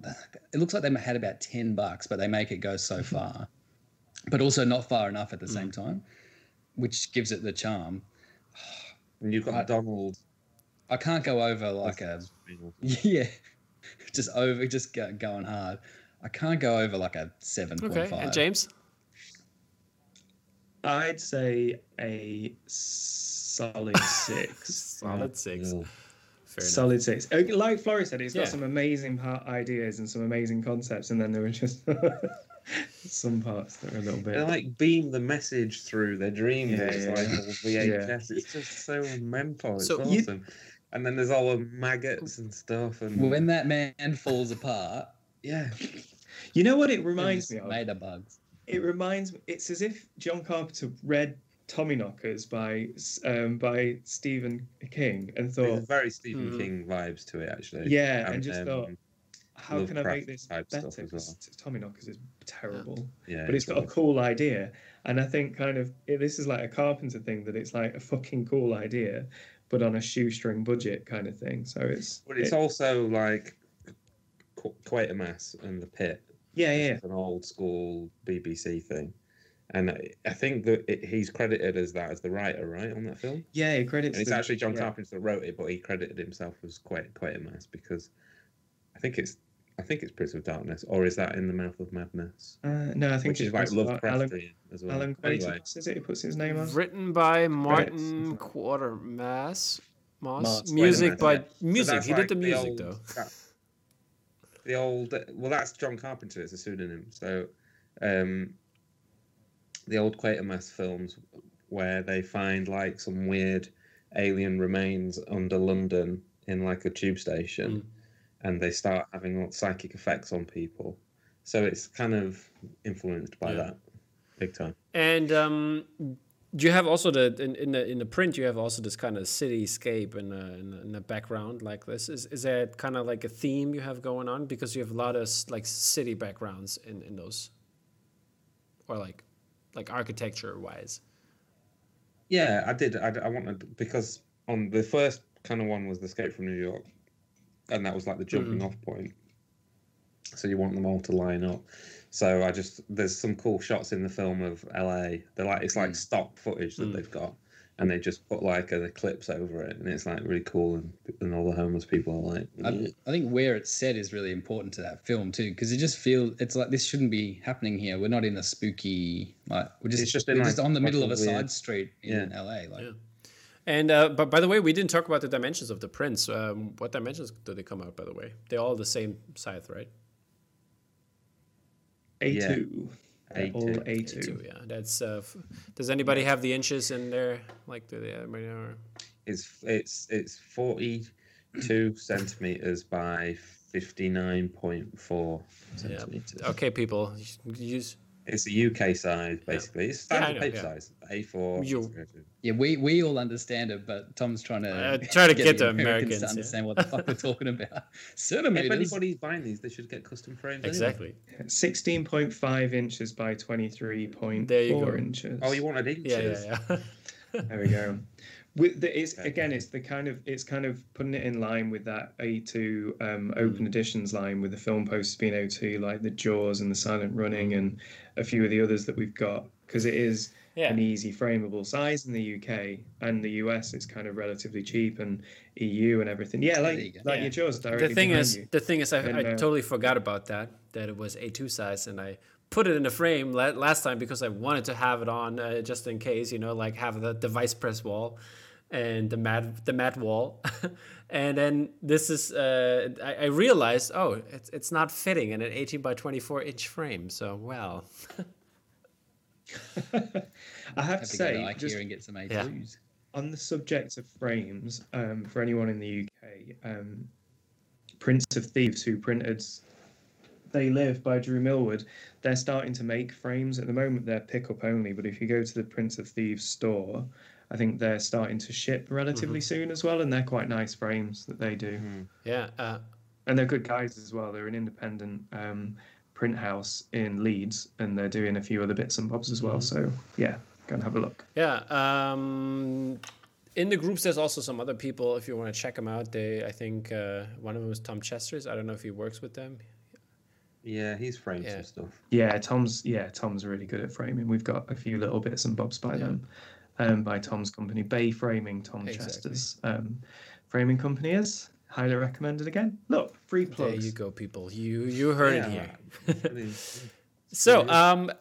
[SPEAKER 3] it looks like they had about ten bucks, but they make it go so mm-hmm. far, but also not far enough at the same mm. time, which gives it the charm.
[SPEAKER 4] And you've got
[SPEAKER 3] I-
[SPEAKER 4] Donald.
[SPEAKER 3] I can't go over like a yeah, just over just go, going hard. I can't go over like a seven point
[SPEAKER 1] Okay,
[SPEAKER 3] five.
[SPEAKER 1] and James.
[SPEAKER 2] I'd say a solid six.
[SPEAKER 1] Solid six.
[SPEAKER 4] Yeah.
[SPEAKER 1] Fair enough.
[SPEAKER 2] solid six. Uh, Like Flory said, it's got some amazing part ideas and some amazing concepts, and then there were just some parts that were a little bit.
[SPEAKER 4] They like beam the message through their dreams.
[SPEAKER 2] Yeah,
[SPEAKER 4] it's
[SPEAKER 2] yeah.
[SPEAKER 4] like all VHS. It's just so mental. It's
[SPEAKER 1] So
[SPEAKER 2] you-
[SPEAKER 4] awesome. And then there's all the maggots and stuff. And
[SPEAKER 3] When that man falls apart,
[SPEAKER 4] yeah,
[SPEAKER 2] You know what it reminds me of?
[SPEAKER 3] made of bugs.
[SPEAKER 2] It reminds me. It's as if John Carpenter read Tommyknockers by um, by Stephen King and thought,
[SPEAKER 4] there's very Stephen
[SPEAKER 1] Mhm.
[SPEAKER 4] King vibes to it actually.
[SPEAKER 2] Yeah, and just thought, how can I make this
[SPEAKER 4] type
[SPEAKER 2] better?
[SPEAKER 4] stuff as
[SPEAKER 2] 'Cause Tommyknockers is terrible.
[SPEAKER 4] yeah,
[SPEAKER 2] but it's got a cool idea and i think kind of it, this is like a carpenter thing that it's like a fucking cool idea but on a shoestring budget kind of thing so it's
[SPEAKER 4] But it's
[SPEAKER 2] it-
[SPEAKER 4] also like Qu- Quatermass and the Pit.
[SPEAKER 2] yeah yeah
[SPEAKER 4] It's an old school BBC thing. And I- I think that it, he's credited as that as the writer, right, on that film.
[SPEAKER 2] yeah he credits
[SPEAKER 4] And it's
[SPEAKER 2] the-
[SPEAKER 4] actually John
[SPEAKER 2] yeah.
[SPEAKER 4] Carpenter that wrote it, but he credited himself as quite quite a mess because I think it's I think it's Prince of Darkness, or is that in the Mouth of Madness,
[SPEAKER 2] uh, no i think
[SPEAKER 4] which is
[SPEAKER 2] it's
[SPEAKER 4] like
[SPEAKER 2] Alan,
[SPEAKER 4] Lovecraftian as well.
[SPEAKER 2] alan
[SPEAKER 4] anyway,
[SPEAKER 2] is it he puts his name on
[SPEAKER 1] Written by Martin
[SPEAKER 2] Credits.
[SPEAKER 1] Quatermass. Moss.
[SPEAKER 2] Moss,
[SPEAKER 1] Music by
[SPEAKER 4] yeah.
[SPEAKER 1] Music.
[SPEAKER 4] that's
[SPEAKER 1] He
[SPEAKER 4] like
[SPEAKER 1] did the
[SPEAKER 4] the
[SPEAKER 1] music
[SPEAKER 4] old-
[SPEAKER 1] though.
[SPEAKER 4] that- the old well, that's John Carpenter. It's a pseudonym. So, um, the old Quatermass films where they find like some weird alien remains under London in like a tube station,
[SPEAKER 1] Mm.
[SPEAKER 4] And they start having all psychic effects on people. So it's kind of influenced by
[SPEAKER 1] Yeah.
[SPEAKER 4] that, big time.
[SPEAKER 1] And um, you have also the in, in the in the print you have also this kind of cityscape in the, in the in the background like this. Is is that kind of like a theme you have going on because you have a lot of like city backgrounds in in those, or like like architecture wise.
[SPEAKER 4] Yeah, I did. I, I wanted because on the first kind of one was the Escape from New York, and that was like the jumping off point. So you want them all to line up. So I just there's some cool shots in the film of LA. They're like it's like
[SPEAKER 3] Mm.
[SPEAKER 4] stock footage that
[SPEAKER 1] Mm.
[SPEAKER 4] they've got, and they just put like an eclipse over it, and it's like really cool. And, and all the homeless people are like,
[SPEAKER 3] I,
[SPEAKER 4] "Mm."
[SPEAKER 3] I think where it's set is really important to that film too, because it just feels it's like this shouldn't be happening here. We're not in a spooky like we're just
[SPEAKER 4] It's just in,
[SPEAKER 3] we're
[SPEAKER 4] like,
[SPEAKER 3] just on the middle of a
[SPEAKER 4] weird-
[SPEAKER 3] side street in LA. Like
[SPEAKER 1] Yeah. And uh, but by the way, we didn't talk about the dimensions of the prints. Um, what dimensions do they come out? By the way, they're all the same size, right?
[SPEAKER 2] a2 They're
[SPEAKER 4] A2.
[SPEAKER 2] a2
[SPEAKER 1] A2, yeah. That's. Uh, f- does anybody have the inches in there? Like, do they? Anybody know?
[SPEAKER 4] it's it's it's forty two centimeters by fifty nine point four
[SPEAKER 1] Yeah.
[SPEAKER 4] centimeters.
[SPEAKER 1] Okay, people, use.
[SPEAKER 4] It's a UK size, basically. It's
[SPEAKER 1] Yeah, I
[SPEAKER 4] standard
[SPEAKER 1] know,
[SPEAKER 4] paper
[SPEAKER 1] yeah.
[SPEAKER 4] size, A4.
[SPEAKER 1] You-
[SPEAKER 3] yeah, we we all understand it, but Tom's trying to
[SPEAKER 1] Uh, try to get the Americans,
[SPEAKER 3] to
[SPEAKER 1] yeah.
[SPEAKER 3] understand what the fuck we're talking about.
[SPEAKER 4] Certainly.
[SPEAKER 3] If
[SPEAKER 4] anybody's buying these, they should get custom frames. anyway.
[SPEAKER 1] Exactly.
[SPEAKER 2] 16.5 inches by 23.4
[SPEAKER 1] There you go.
[SPEAKER 2] inches
[SPEAKER 4] Oh, you wanted inches?
[SPEAKER 1] Yeah, yeah, yeah.
[SPEAKER 2] There we go. With the, it's
[SPEAKER 4] Okay.
[SPEAKER 2] again, it's the kind of it's kind of putting it in line with that A2 um, open editions line with the film posters being O2, like the Jaws and the Silent Running and a few of the others that we've got, because it is
[SPEAKER 1] yeah.
[SPEAKER 2] an easy frameable size in the UK and the US. It's kind of relatively cheap and EU and everything. Yeah,
[SPEAKER 3] There you
[SPEAKER 2] like
[SPEAKER 1] Yeah.
[SPEAKER 2] your Jaws directly
[SPEAKER 1] the thing is,
[SPEAKER 2] you.
[SPEAKER 1] the thing is, I,
[SPEAKER 2] And,
[SPEAKER 1] I
[SPEAKER 2] uh,
[SPEAKER 1] totally forgot about that. That it was A2 size, and I put it in the frame last time because I wanted to have it on uh, just in case, you know, like have the device press wall and the mat the mat wall. and then this is, uh, I, I realized, oh, it's it's not fitting in an 18 by 24 inch frame. So well,
[SPEAKER 2] I have
[SPEAKER 3] have
[SPEAKER 2] to
[SPEAKER 3] to go to
[SPEAKER 2] say,
[SPEAKER 3] IKEA
[SPEAKER 2] just
[SPEAKER 3] and get some A2s.
[SPEAKER 2] on the subject of frames, um, for anyone in the UK, um, Prince of Thieves, who printed They Live by Drew Millward, they're starting to make frames. At the moment, they're pickup only, but if you go to the Prince of Thieves store, I think they're starting to ship relatively soon as well, and they're quite nice frames that they do.
[SPEAKER 1] yeah. Uh,
[SPEAKER 2] And they're good guys as well. They're an independent um, print house in Leeds, and they're doing a few other bits and bobs as well. So, yeah, go and have a look.
[SPEAKER 1] Yeah. Um, in the groups, there's also some other people. If you want to check them out, they I think uh, one of them is Tom Chester's. I don't know if he works with them.
[SPEAKER 4] Yeah, he's framed
[SPEAKER 1] Yeah.
[SPEAKER 4] some stuff.
[SPEAKER 2] Yeah, Tom's yeah, Tom's really good at framing. We've got a few little bits and bobs by them, um, by Tom's company, Bay Framing. Tom
[SPEAKER 1] Exactly.
[SPEAKER 2] Chester's um, framing company is highly recommended. Again, look, free plugs.
[SPEAKER 1] There you go, people. You you heard it here. So um,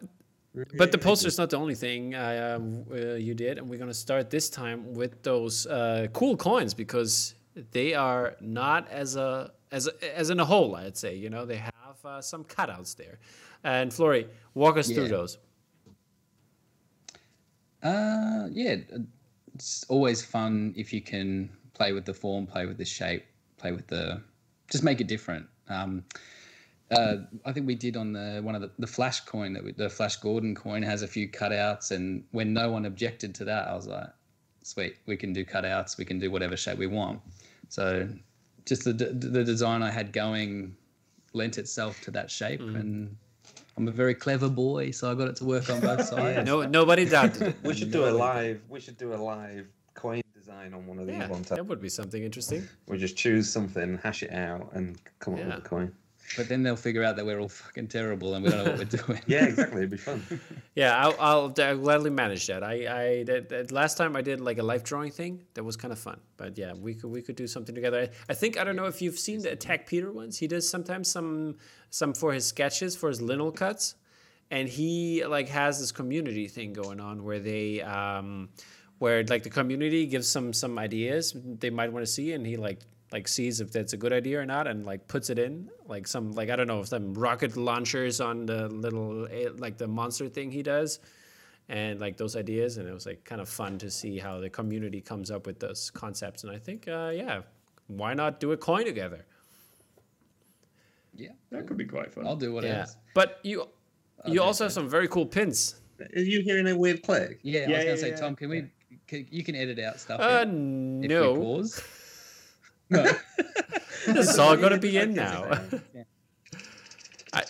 [SPEAKER 1] But the poster is not the only thing uh, uh, you did, and we're gonna start this time with those uh, cool coins because they are not as a as a, as in a whole. I'd say you know they have uh, some cutouts there. And Flory, walk us through those.
[SPEAKER 3] Uh, yeah, it's always fun if you can play with the form, play with the shape, play with the, just make it different. Um, uh, I think we did on the one of the, the Flash coin that we, the Flash Gordon coin has a few cutouts, and when no one objected to that, I was like, sweet, we can do cutouts, we can do whatever shape we want. So, just the the design I had going lent itself to that shape, and I'm a very clever boy, so I got it to work on both sides.
[SPEAKER 1] No, nobody doubted it.
[SPEAKER 4] We should do a live. We should do a live coin design on one of these
[SPEAKER 1] Yeah,
[SPEAKER 4] one time.
[SPEAKER 1] that would be something interesting.
[SPEAKER 4] We just choose something, hash it out, and come up
[SPEAKER 1] Yeah.
[SPEAKER 4] with a coin.
[SPEAKER 3] But then they'll figure out that we're all fucking terrible and we don't know what we're doing.
[SPEAKER 4] Yeah, exactly. It'd be fun.
[SPEAKER 1] Yeah, I'll, I'll, I'll gladly manage that. I, I that, that last time I did like a life drawing thing. That was kind of fun. But yeah, we could we could do something together. I, I think I don't know if you've seen the Attack Peter ones. He does sometimes some some for his sketches for his lino cuts, and he like has this community thing going on where they um where like the community gives some some ideas they might want to see, and he like like sees if that's a good idea or not and like puts it in like some like i don't know some rocket launchers on the little eh, like the monster thing he does and like those ideas and it was like kind of fun to see how the community comes up with those concepts and i think uh, yeah why not do a coin together
[SPEAKER 3] Yeah,
[SPEAKER 2] That could be quite fun.
[SPEAKER 3] I'll do what
[SPEAKER 1] yeah
[SPEAKER 3] else.
[SPEAKER 1] but you you
[SPEAKER 3] do
[SPEAKER 1] also have some very cool pins
[SPEAKER 4] Are you hearing a weird click?
[SPEAKER 3] Yeah, I
[SPEAKER 2] Yeah,
[SPEAKER 3] was gonna
[SPEAKER 2] yeah,
[SPEAKER 3] say,
[SPEAKER 2] yeah,
[SPEAKER 3] Tom, can we? Can, you can edit out stuff.
[SPEAKER 1] uh
[SPEAKER 3] yeah, if we pause. No.
[SPEAKER 1] this is all gonna be in now I,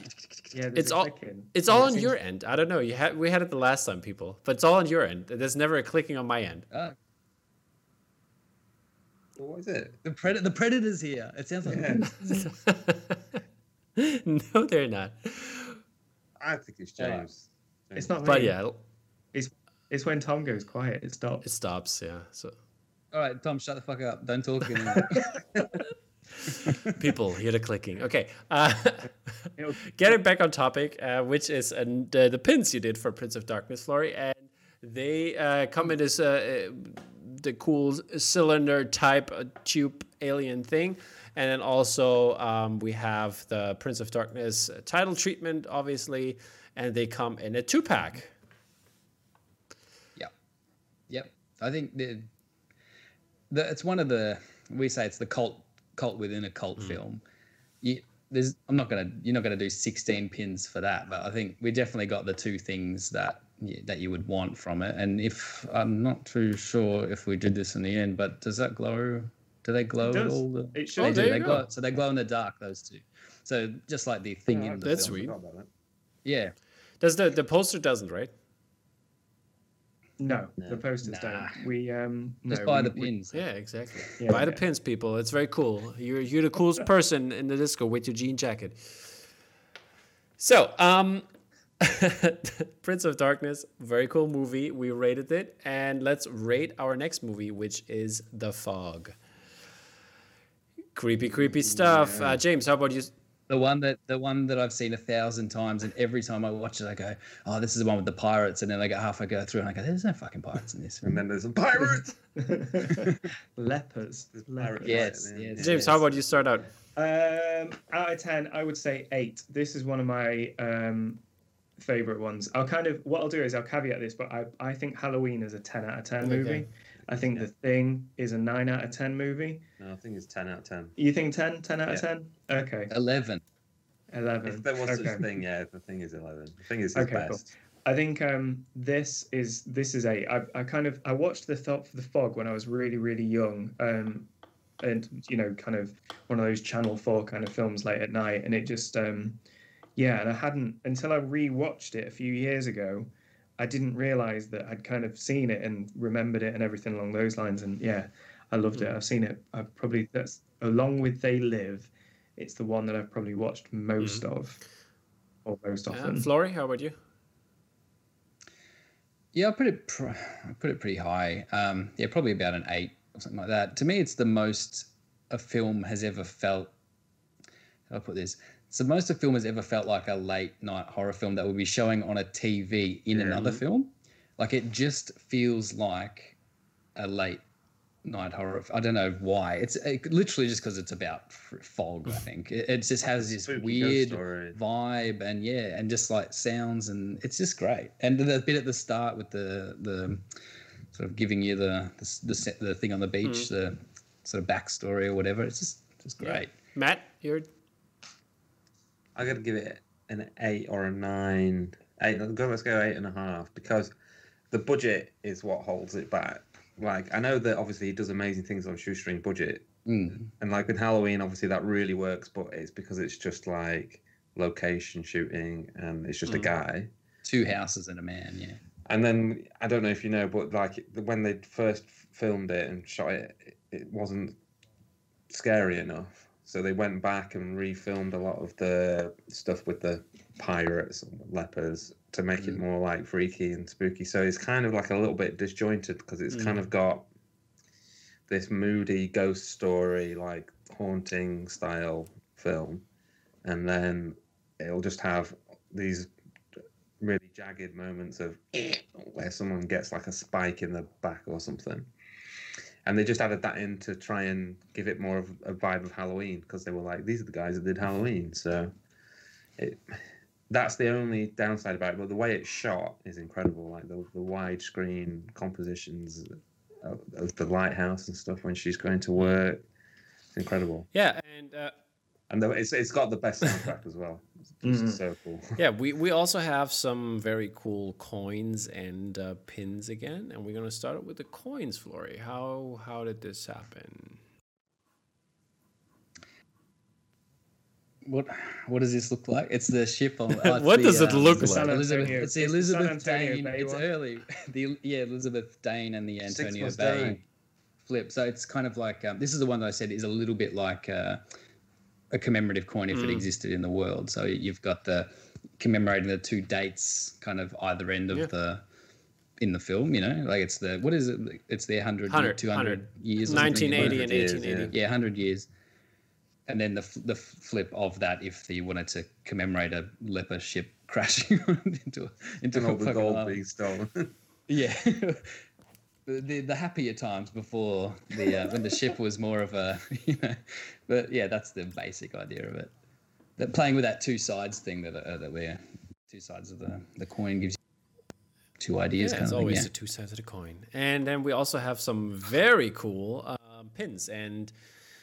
[SPEAKER 2] yeah,
[SPEAKER 1] it's all
[SPEAKER 2] click-in.
[SPEAKER 1] it's all on your end i don't know you had we had it the last time people but it's all on your end there's never a clicking on my end
[SPEAKER 3] Uh,
[SPEAKER 4] What is it?
[SPEAKER 3] the predator, the predator's here. It sounds like.
[SPEAKER 4] Yeah.
[SPEAKER 1] no they're not
[SPEAKER 4] I think it's
[SPEAKER 3] Yeah.
[SPEAKER 4] James.
[SPEAKER 2] It's not.
[SPEAKER 1] but
[SPEAKER 2] me.
[SPEAKER 1] yeah
[SPEAKER 2] It's it's when Tom goes quiet. It stops.
[SPEAKER 1] it stops yeah so
[SPEAKER 3] All right, Tom, shut the fuck up. Don't talk anymore.
[SPEAKER 1] people hear the clicking okay uh,
[SPEAKER 2] It'll-
[SPEAKER 1] getting back on topic uh, which is uh, the, the pins you did for prince of darkness flory and they uh, come in this uh, uh, the cool cylinder type uh, tube alien thing and then also um, we have the prince of darkness uh, title treatment obviously and they come in a two pack
[SPEAKER 3] Yep. Yep. I think the, the it's one of the we say it's the cult cult within a cult hmm. film. You, there's I'm not gonna you're not gonna do 16 pins for that, but I think we definitely got the two things that you, that you would want from it. And if I'm not too sure if we did this in the end, but does that glow? Do they glow
[SPEAKER 2] It
[SPEAKER 3] at all? The,
[SPEAKER 2] It
[SPEAKER 3] oh,
[SPEAKER 2] they.
[SPEAKER 1] Oh,
[SPEAKER 3] do.
[SPEAKER 1] there
[SPEAKER 3] They
[SPEAKER 1] you
[SPEAKER 3] glow.
[SPEAKER 1] go.
[SPEAKER 3] So they glow in the dark. Those two. So just like the thing
[SPEAKER 2] Oh,
[SPEAKER 3] in the
[SPEAKER 1] that's
[SPEAKER 3] film.
[SPEAKER 1] sweet.
[SPEAKER 4] Forgot about that.
[SPEAKER 3] Yeah.
[SPEAKER 1] does the the poster doesn't right
[SPEAKER 2] No,
[SPEAKER 4] No.
[SPEAKER 2] the posters
[SPEAKER 3] Nah.
[SPEAKER 2] don't. We um.
[SPEAKER 3] Just buy
[SPEAKER 2] we-
[SPEAKER 3] the
[SPEAKER 2] we-
[SPEAKER 3] pins.
[SPEAKER 1] yeah exactly
[SPEAKER 2] Yeah,
[SPEAKER 1] buy the pins people it's very cool you're you're the coolest person in the disco with your jean jacket so um Prince of Darkness, very cool movie. We rated it, and let's rate our next movie, which is The Fog. Creepy, creepy stuff. Uh, James, how about you?
[SPEAKER 3] The one that the one that I've seen a thousand times, and every time I watch it, I go, "Oh, this is the one with the pirates." And then I go halfway go through, and I go, "There's no fucking pirates in this."
[SPEAKER 4] And then there's a pirate.
[SPEAKER 2] Lepers. Lepers.
[SPEAKER 4] pirate
[SPEAKER 3] Yes,
[SPEAKER 4] right at the
[SPEAKER 3] yes.
[SPEAKER 1] James, how about you start out?
[SPEAKER 2] Um, out of ten, I would say eight. This is one of my um favorite ones. I'll kind of what I'll do is I'll caveat this, but I I think Halloween is a ten out of ten
[SPEAKER 1] Okay.
[SPEAKER 2] movie. I think The Thing is a nine out of ten movie.
[SPEAKER 4] No, I think it's 10 out of 10.
[SPEAKER 2] You think 10? 10 out of ten? Okay,
[SPEAKER 3] Eleven.
[SPEAKER 2] eleven.
[SPEAKER 4] If there was such
[SPEAKER 2] okay.
[SPEAKER 4] a thing, yeah, the thing is 11. The thing is his
[SPEAKER 2] Okay, cool. I think um, this is this is a I, I kind of I watched the thought for the fog when I was really really young um, and you know kind of one of those Channel Four kind of films late at night and it just um, yeah and I hadn't until I rewatched it a few years ago I didn't realize that I'd kind of seen it and remembered it and everything along those lines and yeah I loved it I've seen it I've probably that's along with They Live it's the one that I've probably watched most of or most
[SPEAKER 1] Uh,
[SPEAKER 2] often
[SPEAKER 1] Flory, how about you?
[SPEAKER 3] Yeah, I put it. Pr- I put it pretty high. Um, yeah, probably about an eight or something like that. To me, it's the most a film has ever felt how do I put this? So most of the film has ever felt like a late night horror film that would be showing on a TV in
[SPEAKER 4] Yeah.
[SPEAKER 3] another film. Like it just feels like a late night horror. I don't know why. It's it, literally just because it's about fog. I think it, it just has this
[SPEAKER 4] Spooky
[SPEAKER 3] weird vibe and yeah, and just like sounds and it's just great. And the bit at the start with the the sort of giving you the the the, the thing on the beach, mm. the sort of backstory or whatever. It's just just
[SPEAKER 1] Yeah.
[SPEAKER 3] great.
[SPEAKER 1] Matt, you're
[SPEAKER 4] I gotta give it an eight or a nine. Eight. Let's go. Let's go eight and a half because the budget is what holds it back. Like I know that obviously he does amazing things on shoestring budget,
[SPEAKER 3] Mm.
[SPEAKER 4] and like with Halloween, obviously that really works. But it's because it's just like location shooting, and it's just a
[SPEAKER 1] Mm.
[SPEAKER 4] guy.
[SPEAKER 3] Two houses and a man. Yeah.
[SPEAKER 4] And then I don't know if you know, but like when they first filmed it and shot it, it wasn't scary enough. So they went back and refilmed a lot of the stuff with the pirates and lepers to make it
[SPEAKER 3] Mm.
[SPEAKER 4] more like freaky and spooky. So it's kind of like a little bit disjointed because it's kind of got this moody ghost story, like haunting style film, and then it'll just have these really jagged moments of where someone gets like a spike in the back or something. And they just added that in to try and give it more of a vibe of Halloween because they were like, these are the guys that did Halloween. So it, that's the only downside about it. But the way it's shot is incredible. Like the, the widescreen compositions of, of the lighthouse and stuff when she's going to work. It's incredible.
[SPEAKER 1] yeah, and uh,
[SPEAKER 4] And the, it's, it's got the best soundtrack as well. It's just so cool.
[SPEAKER 1] yeah, we we also have some very cool coins and uh, pins again, and we're gonna start with the coins, Flory. How how did this happen?
[SPEAKER 3] What what does this look like? It's the ship on. oh,
[SPEAKER 1] What
[SPEAKER 3] the,
[SPEAKER 1] does it
[SPEAKER 3] um,
[SPEAKER 1] look like?
[SPEAKER 3] Elizabeth, it's the
[SPEAKER 2] it's the
[SPEAKER 3] Elizabeth
[SPEAKER 2] Antonio
[SPEAKER 3] Dane.
[SPEAKER 2] Bay
[SPEAKER 3] It's
[SPEAKER 2] one.
[SPEAKER 3] early. The yeah, Elizabeth Dane and the
[SPEAKER 4] Six
[SPEAKER 3] Antonio
[SPEAKER 4] must
[SPEAKER 3] Bay
[SPEAKER 4] die.
[SPEAKER 3] flip. So it's kind of like um, this is the one that I said is a little bit like uh, a commemorative coin if it
[SPEAKER 1] Mm.
[SPEAKER 3] existed in the world. So you've got the commemorating the two dates, kind of either end of
[SPEAKER 1] Yeah.
[SPEAKER 3] the in the film. You know, like it's the what is it? It's their 100,
[SPEAKER 1] 100,
[SPEAKER 3] 200
[SPEAKER 1] 100.
[SPEAKER 3] years. or
[SPEAKER 1] 1980 and
[SPEAKER 4] years,
[SPEAKER 1] 1880.
[SPEAKER 3] yeah, hundred years. And then the f- the flip of that, if you wanted to commemorate a leper ship crashing into into
[SPEAKER 4] And
[SPEAKER 3] a
[SPEAKER 4] all the gold being stolen.
[SPEAKER 3] yeah. The, the, happier times before the uh, when the ship was more of a you know, but yeah, that's the basic idea of it. That playing with that two sides thing that uh, that we're two sides of the the coin gives you two ideas.
[SPEAKER 1] Yeah,
[SPEAKER 3] kind
[SPEAKER 1] it's
[SPEAKER 3] of thing,
[SPEAKER 1] always
[SPEAKER 3] yeah.
[SPEAKER 1] the two sides of the coin. And then we also have some very cool um, pins and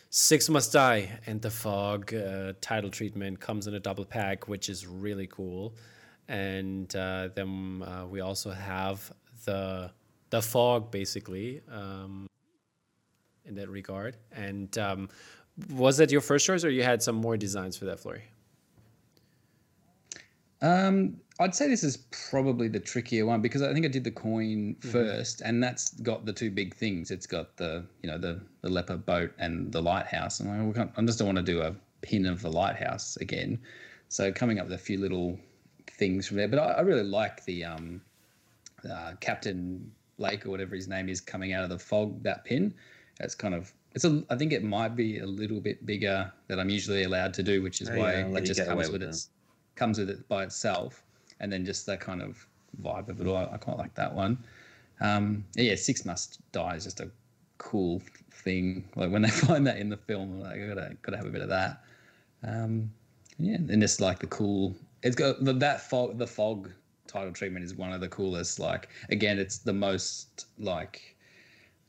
[SPEAKER 1] Six Must Die and the Fog uh, title treatment comes in a double pack, which is really cool. And uh, then uh, we also have the the Fog basically um, in that regard. And um, was that your first choice, or you had some more designs for that, Flory?
[SPEAKER 3] Um, I'd say this is probably the trickier one because I think I did the coin
[SPEAKER 1] Mm-hmm.
[SPEAKER 3] first, and that's got the two big things. It's got the you know the the leper boat and the lighthouse, and I, we can't- I just don't want to do a pin of the lighthouse again. So coming up with a few little things from there, but I, I really like the um, uh, Captain Lake or whatever his name is coming out of the fog. That pin, it's kind of it's a. I think it might be a little bit bigger than I'm usually allowed to do, which is
[SPEAKER 4] Oh,
[SPEAKER 3] why
[SPEAKER 4] yeah,
[SPEAKER 3] it just comes with
[SPEAKER 4] with
[SPEAKER 3] its comes with it by itself, and then just that kind of vibe of it all. I quite like that one. Um, yeah, Six Must Die is just a cool thing. Like when they find that in the film, I'm like I gotta gotta have a bit of that. Um, yeah, and just like the cool. It's got that fog. The fog title treatment is one of the coolest. Like again, it's the most like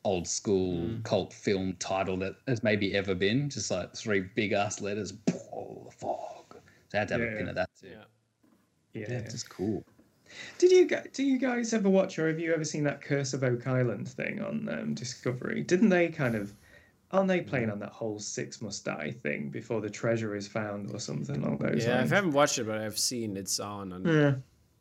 [SPEAKER 3] old school cult film title that has maybe ever been. Just like three big ass letters. Oh, the fog. So I had to have
[SPEAKER 2] Yeah.
[SPEAKER 3] a pin of that too.
[SPEAKER 1] Yeah.
[SPEAKER 2] Yeah.
[SPEAKER 3] Yeah, it's just cool.
[SPEAKER 2] Did you do you guys ever watch or have you ever seen that Curse of Oak Island thing on um, Discovery? Didn't they kind of aren't they playing on that whole six must die thing before the treasure is found or something along those
[SPEAKER 1] Yeah, I haven't watched it, but I've seen it's on. on
[SPEAKER 2] Yeah.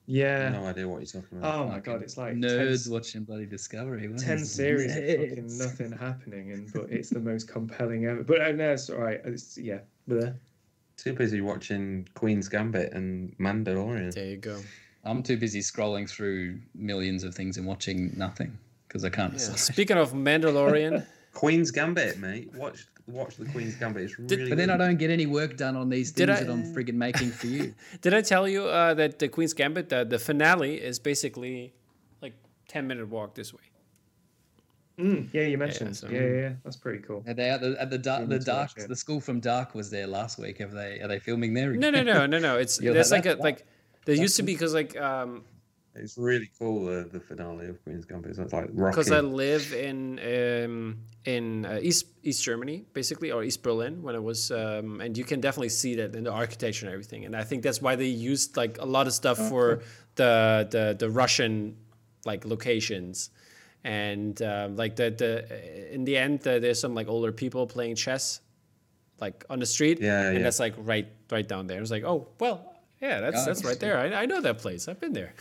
[SPEAKER 2] Yeah.
[SPEAKER 4] no idea what you're talking about.
[SPEAKER 2] Oh my god, it's like
[SPEAKER 3] nerds
[SPEAKER 2] 10,
[SPEAKER 3] watching bloody Discovery.
[SPEAKER 2] 10
[SPEAKER 3] is
[SPEAKER 2] series of fucking nothing happening, and but it's the most compelling ever. But uh, no, it's all right. It's, yeah, but, uh,
[SPEAKER 4] Too busy watching Queen's Gambit and Mandalorian.
[SPEAKER 1] there you go.
[SPEAKER 3] I'm too busy scrolling through millions of things and watching nothing because I can't.
[SPEAKER 1] Yeah. Speaking of Mandalorian,
[SPEAKER 4] Queen's Gambit, mate. Watch watch the Queen's Gambit. It's really.
[SPEAKER 3] But then I don't get any work done on these
[SPEAKER 1] Did
[SPEAKER 3] things
[SPEAKER 1] I-
[SPEAKER 3] that I'm friggin' making for you.
[SPEAKER 1] Did I tell you uh, that the Queen's Gambit, the, the finale, is basically like ten minute walk this way?
[SPEAKER 2] Mm, yeah, you mentioned.
[SPEAKER 1] so-
[SPEAKER 2] Yeah, yeah, yeah, that's pretty cool.
[SPEAKER 3] Are they at the at the dark
[SPEAKER 2] You
[SPEAKER 3] the dark
[SPEAKER 2] watch it.
[SPEAKER 3] the school from Dark was there last week. Have they are they filming there?
[SPEAKER 1] No,
[SPEAKER 3] Again?
[SPEAKER 1] no, no, no, no. It's
[SPEAKER 3] You'll
[SPEAKER 1] there's
[SPEAKER 3] have
[SPEAKER 1] like a
[SPEAKER 3] that-
[SPEAKER 1] like there used to be because like um
[SPEAKER 4] It's really cool the, the finale of Queen's Gambit. So it's like
[SPEAKER 1] because I live in um, in uh, East East Germany, basically, or East Berlin when it was, um, and you can definitely see that in the architecture and everything. And I think that's why they used like a lot of stuff for the the the Russian like locations, and um, like the the in the end uh, there's some like older people playing chess, like on the street,
[SPEAKER 4] Yeah,
[SPEAKER 1] and
[SPEAKER 4] yeah.
[SPEAKER 1] that's like right right down there. It's like oh well. Yeah, that's
[SPEAKER 3] Oh,
[SPEAKER 1] that's right there. I, I know that place. I've been there.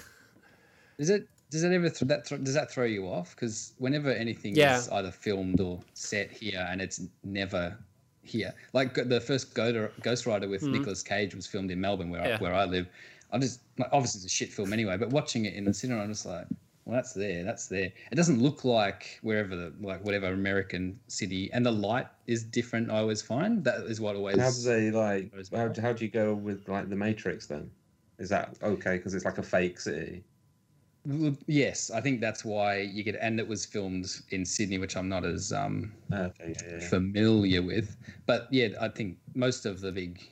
[SPEAKER 3] Is it? Does that ever th- that th- does that throw you off? Because whenever anything
[SPEAKER 1] Yeah.
[SPEAKER 3] is either filmed or set here and it's never here, like the first Go- Ghost Rider with Nicolas Cage was filmed in Melbourne, where
[SPEAKER 1] Mm-hmm. Yeah.
[SPEAKER 3] I, where I live. I just like, obviously it's a shit film anyway, but watching it in the cinema, I'm just like, well, that's there, that's there. It doesn't look like wherever the like whatever American city, and the light is different. I always find that is what always.
[SPEAKER 4] How do they like? How, how do you go with like the Matrix then? Is that okay? Because it's like a fake city.
[SPEAKER 3] Well, Yes, I think that's why you get, and it was filmed in Sydney, which I'm not as um,
[SPEAKER 4] Okay, yeah, yeah.
[SPEAKER 3] familiar with. But yeah, I think most of the big,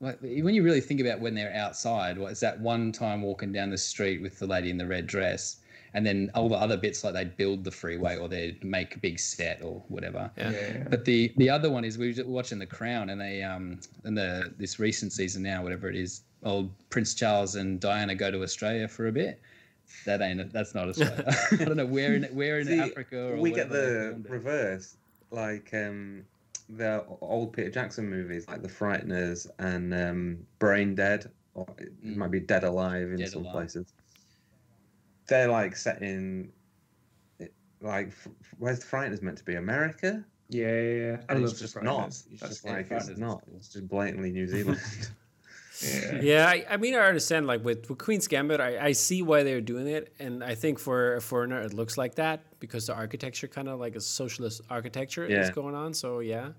[SPEAKER 3] like when you really think about when they're outside, what is that one time walking down the street with the lady in the red dress, and then all the other bits like they'd build the freeway or they'd make a big set or whatever.
[SPEAKER 1] Yeah.
[SPEAKER 2] Yeah.
[SPEAKER 3] But the the other one is we were watching The Crown, and they um in the this recent season now, whatever it is, old Prince Charles and Diana go to Australia for a bit. That ain't that's not Australia. I don't know where in where in
[SPEAKER 4] See,
[SPEAKER 3] Africa or
[SPEAKER 4] we get the reverse, like um, the old Peter Jackson movies, like The Frighteners and um, Brain Dead, or it
[SPEAKER 3] Mm.
[SPEAKER 4] might be Dead Alive in
[SPEAKER 3] Dead
[SPEAKER 4] some
[SPEAKER 3] Alive.
[SPEAKER 4] places. They're like set in, it- like, f- where's The Frighteners meant to be? America?
[SPEAKER 2] Yeah, yeah, yeah. I
[SPEAKER 4] And
[SPEAKER 2] love
[SPEAKER 4] it's
[SPEAKER 2] the
[SPEAKER 4] just not.
[SPEAKER 2] Frighteners.
[SPEAKER 4] It's
[SPEAKER 2] That's
[SPEAKER 4] just like, it's not. It's just blatantly New Zealand.
[SPEAKER 2] Yeah.
[SPEAKER 1] Yeah, I, I mean, I understand. Like with, with Queen's Gambit, I, I see why they're doing it, and I think for a foreigner, it looks like that because the architecture kind of like a socialist architecture is going on. So yeah,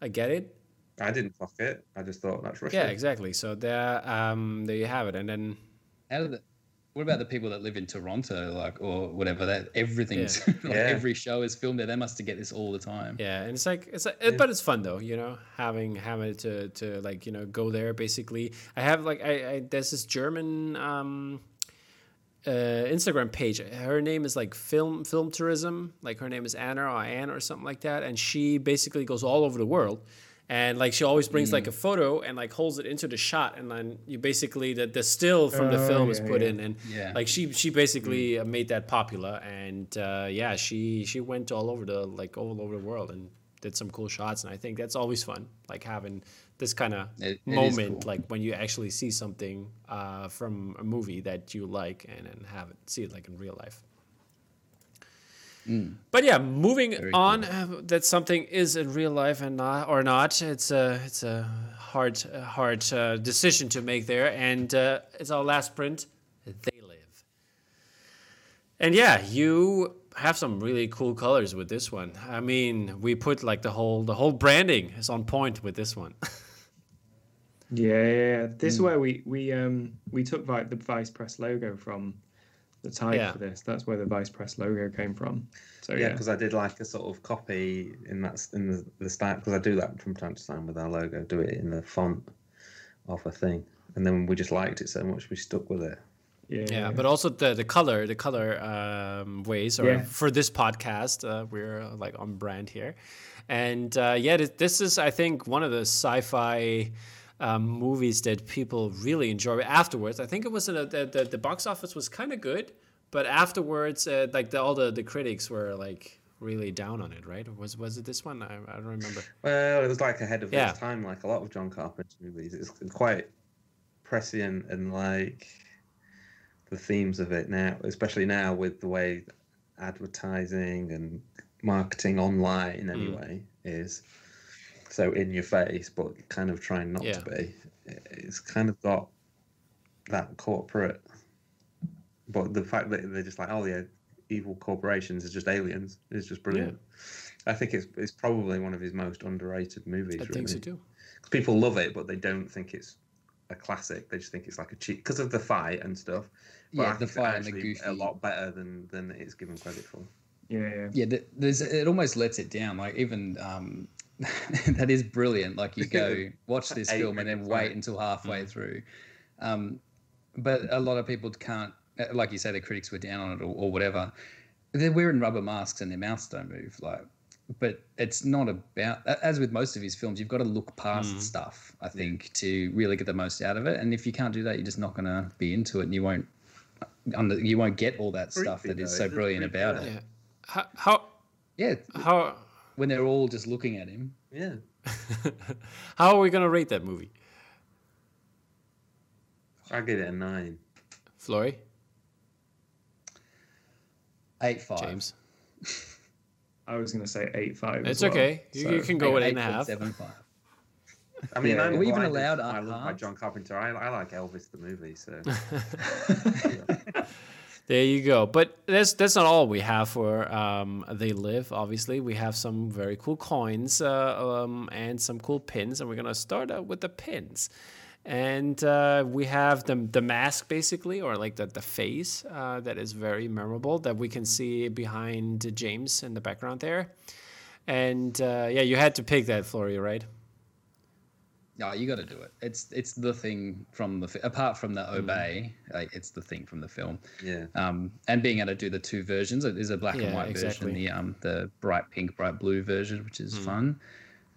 [SPEAKER 1] I get it.
[SPEAKER 4] I didn't fuck it. I just thought that's Russia.
[SPEAKER 1] Yeah, exactly. So there, um, there you have it. And then
[SPEAKER 3] How do the, what about the people that live in Toronto, like or whatever? That everything's like
[SPEAKER 4] Yeah.
[SPEAKER 3] every show is filmed there. They must get this all the time.
[SPEAKER 1] yeah, and it's like it's, like, it, but it's fun though, you know, having having to to like you know go there. Basically, I have like I, I there's this German. Um, uh, Instagram page. Her name is like film film tourism. Like her name is Anna or Anne or something like that. And she basically goes all over the world. And like she always brings like a photo and like holds it into the shot, and then you basically the, the still from the
[SPEAKER 2] Oh,
[SPEAKER 1] film is put
[SPEAKER 2] yeah.
[SPEAKER 1] in, and
[SPEAKER 3] Yeah.
[SPEAKER 1] like she she basically uh made that popular, and uh, yeah, she she went all over the like all over the world and did some cool shots, and I think that's always fun, like having this kind of
[SPEAKER 3] It- it is
[SPEAKER 1] moment,
[SPEAKER 3] cool.
[SPEAKER 1] like when you actually see something uh, from a movie that you like and then have it see it like in real life. But yeah, moving
[SPEAKER 3] Very
[SPEAKER 1] on, uh, that something is in real life and not or not. It's a it's a hard hard uh, decision to make there, and uh, it's our last print. They live, and yeah, you have some really cool colors with this one. I mean, we put like the whole the whole branding is on point with this one.
[SPEAKER 2] Yeah, yeah, yeah. This
[SPEAKER 1] Hmm.
[SPEAKER 2] is where we we um we took vi- the Vice Press logo from the type
[SPEAKER 1] Yeah.
[SPEAKER 2] for this. That's where the Vice Press logo came from. So
[SPEAKER 4] Yeah,
[SPEAKER 2] yeah,
[SPEAKER 4] because I did like a sort of copy in that in the, the style because I do that from time to time with our logo. Do it in the font of a thing, and then we just liked it so much we stuck with it.
[SPEAKER 2] yeah,
[SPEAKER 1] yeah, but also the the color, the color um, ways, or
[SPEAKER 2] Yeah.
[SPEAKER 1] for this podcast, uh, we're uh, like on brand here, and uh, yeah, this, this is I think one of the sci-fi. Um, movies that people really enjoy afterwards. I think it was in a, the, the the box office was kind of good, but afterwards, uh, like the, all the, the critics were like really down on it, right? Was was it this one? I, I don't remember.
[SPEAKER 4] Well, it was like ahead of
[SPEAKER 1] Yeah.
[SPEAKER 4] its time, like a lot of John Carpenter movies. It's quite prescient and like the themes of it now, especially now with the way advertising and marketing online anyway is so in your face, but kind of trying not
[SPEAKER 1] Yeah.
[SPEAKER 4] to be. It's kind of got that corporate, but the fact that they're just like, oh yeah, evil corporations is just aliens is just brilliant. I think it's it's probably one of his most underrated movies.
[SPEAKER 1] I think so
[SPEAKER 4] really.
[SPEAKER 1] too.
[SPEAKER 4] People love it, but they don't think it's a classic. They just think it's like a cheat because of the fight and stuff. But
[SPEAKER 3] Yeah,
[SPEAKER 4] I
[SPEAKER 3] the fight and the
[SPEAKER 4] actually
[SPEAKER 3] goofy.
[SPEAKER 4] a lot better than than it's given credit for.
[SPEAKER 2] Yeah, yeah.
[SPEAKER 3] Yeah, th- there's it almost lets it down. Like even um, that is brilliant. Like you go watch this film and then wait until halfway
[SPEAKER 1] Mm.
[SPEAKER 3] through. Um, but a lot of people can't, uh, like you say, the critics were down on it or, or whatever. They're wearing rubber masks and their mouths don't move. Like, but it's not about as with most of his films. You've got to look past
[SPEAKER 1] Mm.
[SPEAKER 3] stuff. I think to really get the most out of it. And if you can't do that, you're just not going to be into it, and you won't. Under, you won't get all that stuff
[SPEAKER 4] Creepy,
[SPEAKER 3] that is
[SPEAKER 4] though.
[SPEAKER 3] so
[SPEAKER 4] It is
[SPEAKER 3] brilliant
[SPEAKER 4] creepy,
[SPEAKER 3] about
[SPEAKER 4] yeah.
[SPEAKER 3] it.
[SPEAKER 1] Yeah. How how
[SPEAKER 3] Yeah,
[SPEAKER 1] how
[SPEAKER 3] when they're all just looking at him.
[SPEAKER 4] Yeah,
[SPEAKER 1] how are we gonna rate that movie,
[SPEAKER 4] I give it a nine.
[SPEAKER 1] Flory?
[SPEAKER 3] Eight five.
[SPEAKER 1] James?
[SPEAKER 2] I was going to say eight five.
[SPEAKER 1] It's okay. You, you can go with eight and a half.
[SPEAKER 3] Seven five.
[SPEAKER 4] I mean,
[SPEAKER 2] Yeah.
[SPEAKER 4] I'm
[SPEAKER 3] Are we even allowed
[SPEAKER 4] to I love by? John Carpenter. I, I like Elvis the movie, so
[SPEAKER 1] There you go. But that's that's not all we have for um, They Live. Obviously, we have some very cool coins uh, um, and some cool pins, and we're gonna start out with the pins. And uh, we have the the mask basically, or like the the face uh, that is very memorable that we can see behind James in the background there. And uh, yeah, you had to pick that, Flory, right?
[SPEAKER 3] No, you got to do it. It's it's the thing from the fi- apart from the obey, like, it's the thing from the film.
[SPEAKER 4] yeah.
[SPEAKER 3] Um, and being able to do the two versions, there's a black and
[SPEAKER 1] Yeah,
[SPEAKER 3] white
[SPEAKER 1] exactly.
[SPEAKER 3] version, the um the bright pink, bright blue version, which is fun.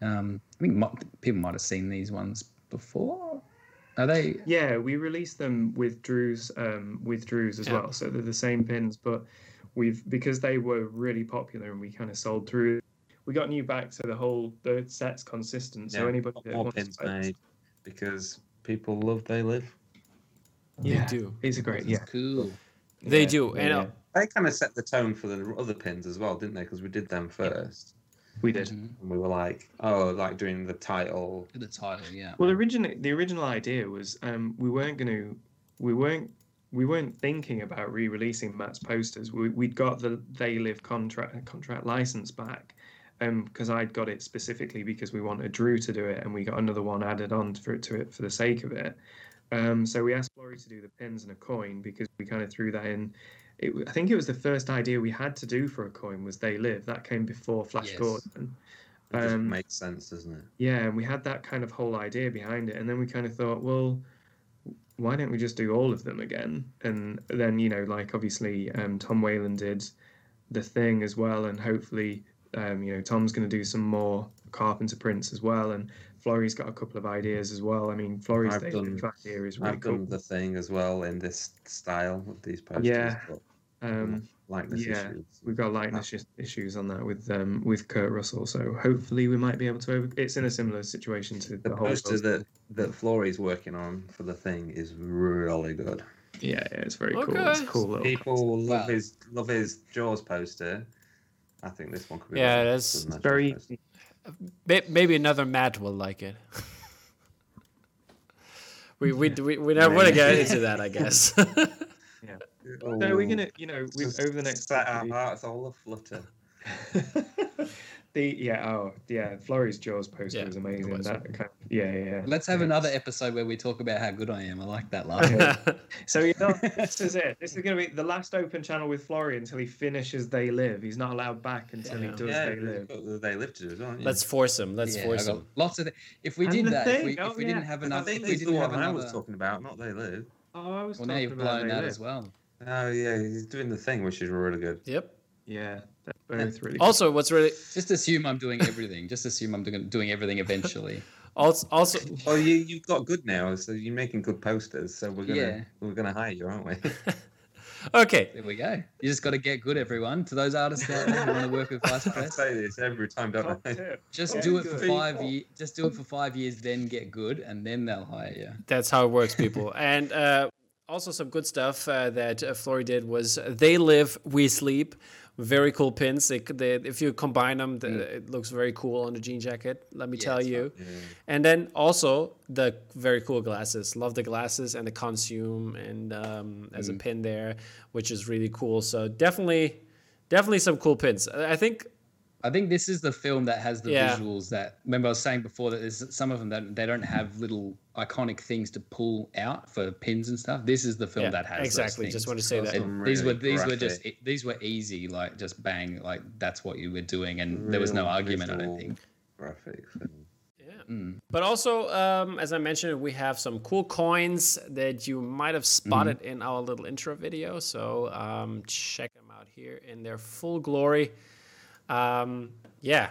[SPEAKER 3] Um, I think mo- people might have seen these ones before. Are they?
[SPEAKER 2] Yeah, we released them with Drew's um, with Drew's as
[SPEAKER 1] Yeah.
[SPEAKER 2] well. So they're the same pins, but we've because they were really popular and we kind of sold through. We got new back, so the whole the set's consistent. So anybody that
[SPEAKER 4] more
[SPEAKER 2] wants
[SPEAKER 4] pins
[SPEAKER 2] to buy-
[SPEAKER 4] made because people love They Live.
[SPEAKER 2] yeah,
[SPEAKER 1] They do.
[SPEAKER 2] It's a great, yeah,
[SPEAKER 3] Cool.
[SPEAKER 1] They
[SPEAKER 2] Yeah,
[SPEAKER 1] do.
[SPEAKER 2] yeah,
[SPEAKER 1] And
[SPEAKER 2] yeah.
[SPEAKER 4] They kind of set the tone for the other pins as well, didn't they? Because we did them first,
[SPEAKER 2] we did.
[SPEAKER 3] Mhm.
[SPEAKER 4] and we were like, oh, like doing the title.
[SPEAKER 3] The title, yeah.
[SPEAKER 2] Well, originally the original idea was um, we weren't going to, we weren't, we weren't thinking about re-releasing Matt's posters. We, we'd got the They Live contract contract license back, because I'd got it specifically because we wanted Drew to do it, and we got another one added on for it to it for the sake of it. Um, so we asked Flory to do the pins and a coin because we kind of threw that in. It, I think it was the first idea we had to do for a coin was They Live. That came before Flash
[SPEAKER 3] Yes.
[SPEAKER 2] Gordon. Um,
[SPEAKER 4] makes sense, doesn't it?
[SPEAKER 2] Yeah, and we had that kind of whole idea behind it, and then we kind of thought, well, why don't we just do all of them again? And then you know, like obviously, um, Tom Whalen did the thing as well, and hopefully, um, you know, Tom's going to do some more Carpenter prints as well, and Flory's got a couple of ideas as well. I mean, Flory's
[SPEAKER 4] I've done-
[SPEAKER 2] idea is really
[SPEAKER 4] I've
[SPEAKER 2] cool.
[SPEAKER 4] done the thing as well in this style with these posters.
[SPEAKER 2] Yeah.
[SPEAKER 4] but
[SPEAKER 2] Um,
[SPEAKER 4] like
[SPEAKER 2] yeah,
[SPEAKER 4] issues.
[SPEAKER 2] we've got likeness is- issues on that with um, with Kurt Russell, so hopefully we might be able to. Over- it's in a similar situation to the,
[SPEAKER 4] The
[SPEAKER 2] whole.
[SPEAKER 4] poster that that Flory's working on for the thing is really good.
[SPEAKER 2] Yeah, yeah, it's very cool. It's cool. Little
[SPEAKER 4] People love
[SPEAKER 3] Wow.
[SPEAKER 4] his love his Jaws poster. I think this one could be.
[SPEAKER 1] Yeah, it
[SPEAKER 4] is. that's
[SPEAKER 2] very
[SPEAKER 4] Jaws
[SPEAKER 1] Maybe another Matt will like it. we we we, we never want to get into that, I guess. Yeah. Oh.
[SPEAKER 2] No, we're gonna, you know, we over the next.
[SPEAKER 4] set our hearts all aflutter.
[SPEAKER 2] the yeah, oh yeah, Flory's Jaws poster
[SPEAKER 1] Yeah,
[SPEAKER 2] was amazing. That kind of, yeah, yeah, yeah.
[SPEAKER 3] Let's have
[SPEAKER 2] yeah.
[SPEAKER 3] another episode where we talk about how good I am. I like that line.
[SPEAKER 2] Yeah. So you know, this is it. This is gonna be the last open channel with Flory until he finishes They Live. He's not allowed back until
[SPEAKER 1] Yeah.
[SPEAKER 2] he does
[SPEAKER 4] yeah,
[SPEAKER 2] They Live.
[SPEAKER 4] they live to do as well. haven't you?
[SPEAKER 1] Let's force him. Let's
[SPEAKER 3] Yeah,
[SPEAKER 1] force him.
[SPEAKER 3] lots of. Th- if we
[SPEAKER 2] And
[SPEAKER 3] did
[SPEAKER 2] the
[SPEAKER 3] that, if we,
[SPEAKER 2] oh,
[SPEAKER 3] if we
[SPEAKER 2] yeah.
[SPEAKER 3] didn't have
[SPEAKER 4] I
[SPEAKER 3] enough,
[SPEAKER 4] think
[SPEAKER 3] if we didn't have
[SPEAKER 4] one I was talking about, not they live.
[SPEAKER 2] Oh, I was
[SPEAKER 3] Well, now you've
[SPEAKER 2] talking about
[SPEAKER 3] blown
[SPEAKER 2] They
[SPEAKER 3] that
[SPEAKER 2] Live.
[SPEAKER 3] as well.
[SPEAKER 4] Oh yeah, he's doing the thing, which is really good.
[SPEAKER 1] Yep.
[SPEAKER 2] Yeah, they're both really.
[SPEAKER 1] Also, what's really
[SPEAKER 3] Just assume I'm doing everything. Just assume I'm doing doing everything eventually.
[SPEAKER 1] also also
[SPEAKER 4] Well, you you've got good now, so you're making good posters. So we're gonna
[SPEAKER 3] Yeah.
[SPEAKER 4] we're gonna hire you, aren't we?
[SPEAKER 1] okay.
[SPEAKER 3] There we go. You just got to get good, everyone. To those artists out there who want to work with Vice
[SPEAKER 4] I
[SPEAKER 3] Press,
[SPEAKER 4] say this every time, don't
[SPEAKER 2] Top
[SPEAKER 4] I?
[SPEAKER 2] tip.
[SPEAKER 3] just
[SPEAKER 2] Yeah,
[SPEAKER 3] do it for
[SPEAKER 2] good.
[SPEAKER 3] five years. Just do it for five years, then get good, and then they'll hire you.
[SPEAKER 1] That's how it works, people. and uh, also some good stuff uh, that uh, Flory did was they live, we sleep. Very cool pins. They, they, if you combine them, the, it looks very cool on the jean jacket. Let me
[SPEAKER 3] Yeah,
[SPEAKER 1] tell you.
[SPEAKER 4] Yeah.
[SPEAKER 1] And then also the very cool glasses. Love the glasses and the consume and um, as a
[SPEAKER 3] Mm.
[SPEAKER 1] pin there, which is really cool. So definitely, definitely some cool pins. I I think
[SPEAKER 3] I think this is the film that has the
[SPEAKER 1] Yeah.
[SPEAKER 3] visuals that. Remember, I was saying before that there's some of them that they don't have little iconic things to pull out for pins and stuff. This is the film
[SPEAKER 1] Yeah,
[SPEAKER 3] that has
[SPEAKER 1] exactly.
[SPEAKER 3] things.
[SPEAKER 1] Just want to say that.
[SPEAKER 3] And
[SPEAKER 4] Some
[SPEAKER 3] these were
[SPEAKER 4] really
[SPEAKER 3] these were just these were easy, like just bang, like that's what you were doing, and there was no argument. I don't think.
[SPEAKER 4] Graphics. and-
[SPEAKER 1] Yeah.
[SPEAKER 3] Mm.
[SPEAKER 1] But also, um, as I mentioned, we have some cool coins that you might have spotted in our little intro video. So um, check them out here in their full glory. Um, yeah,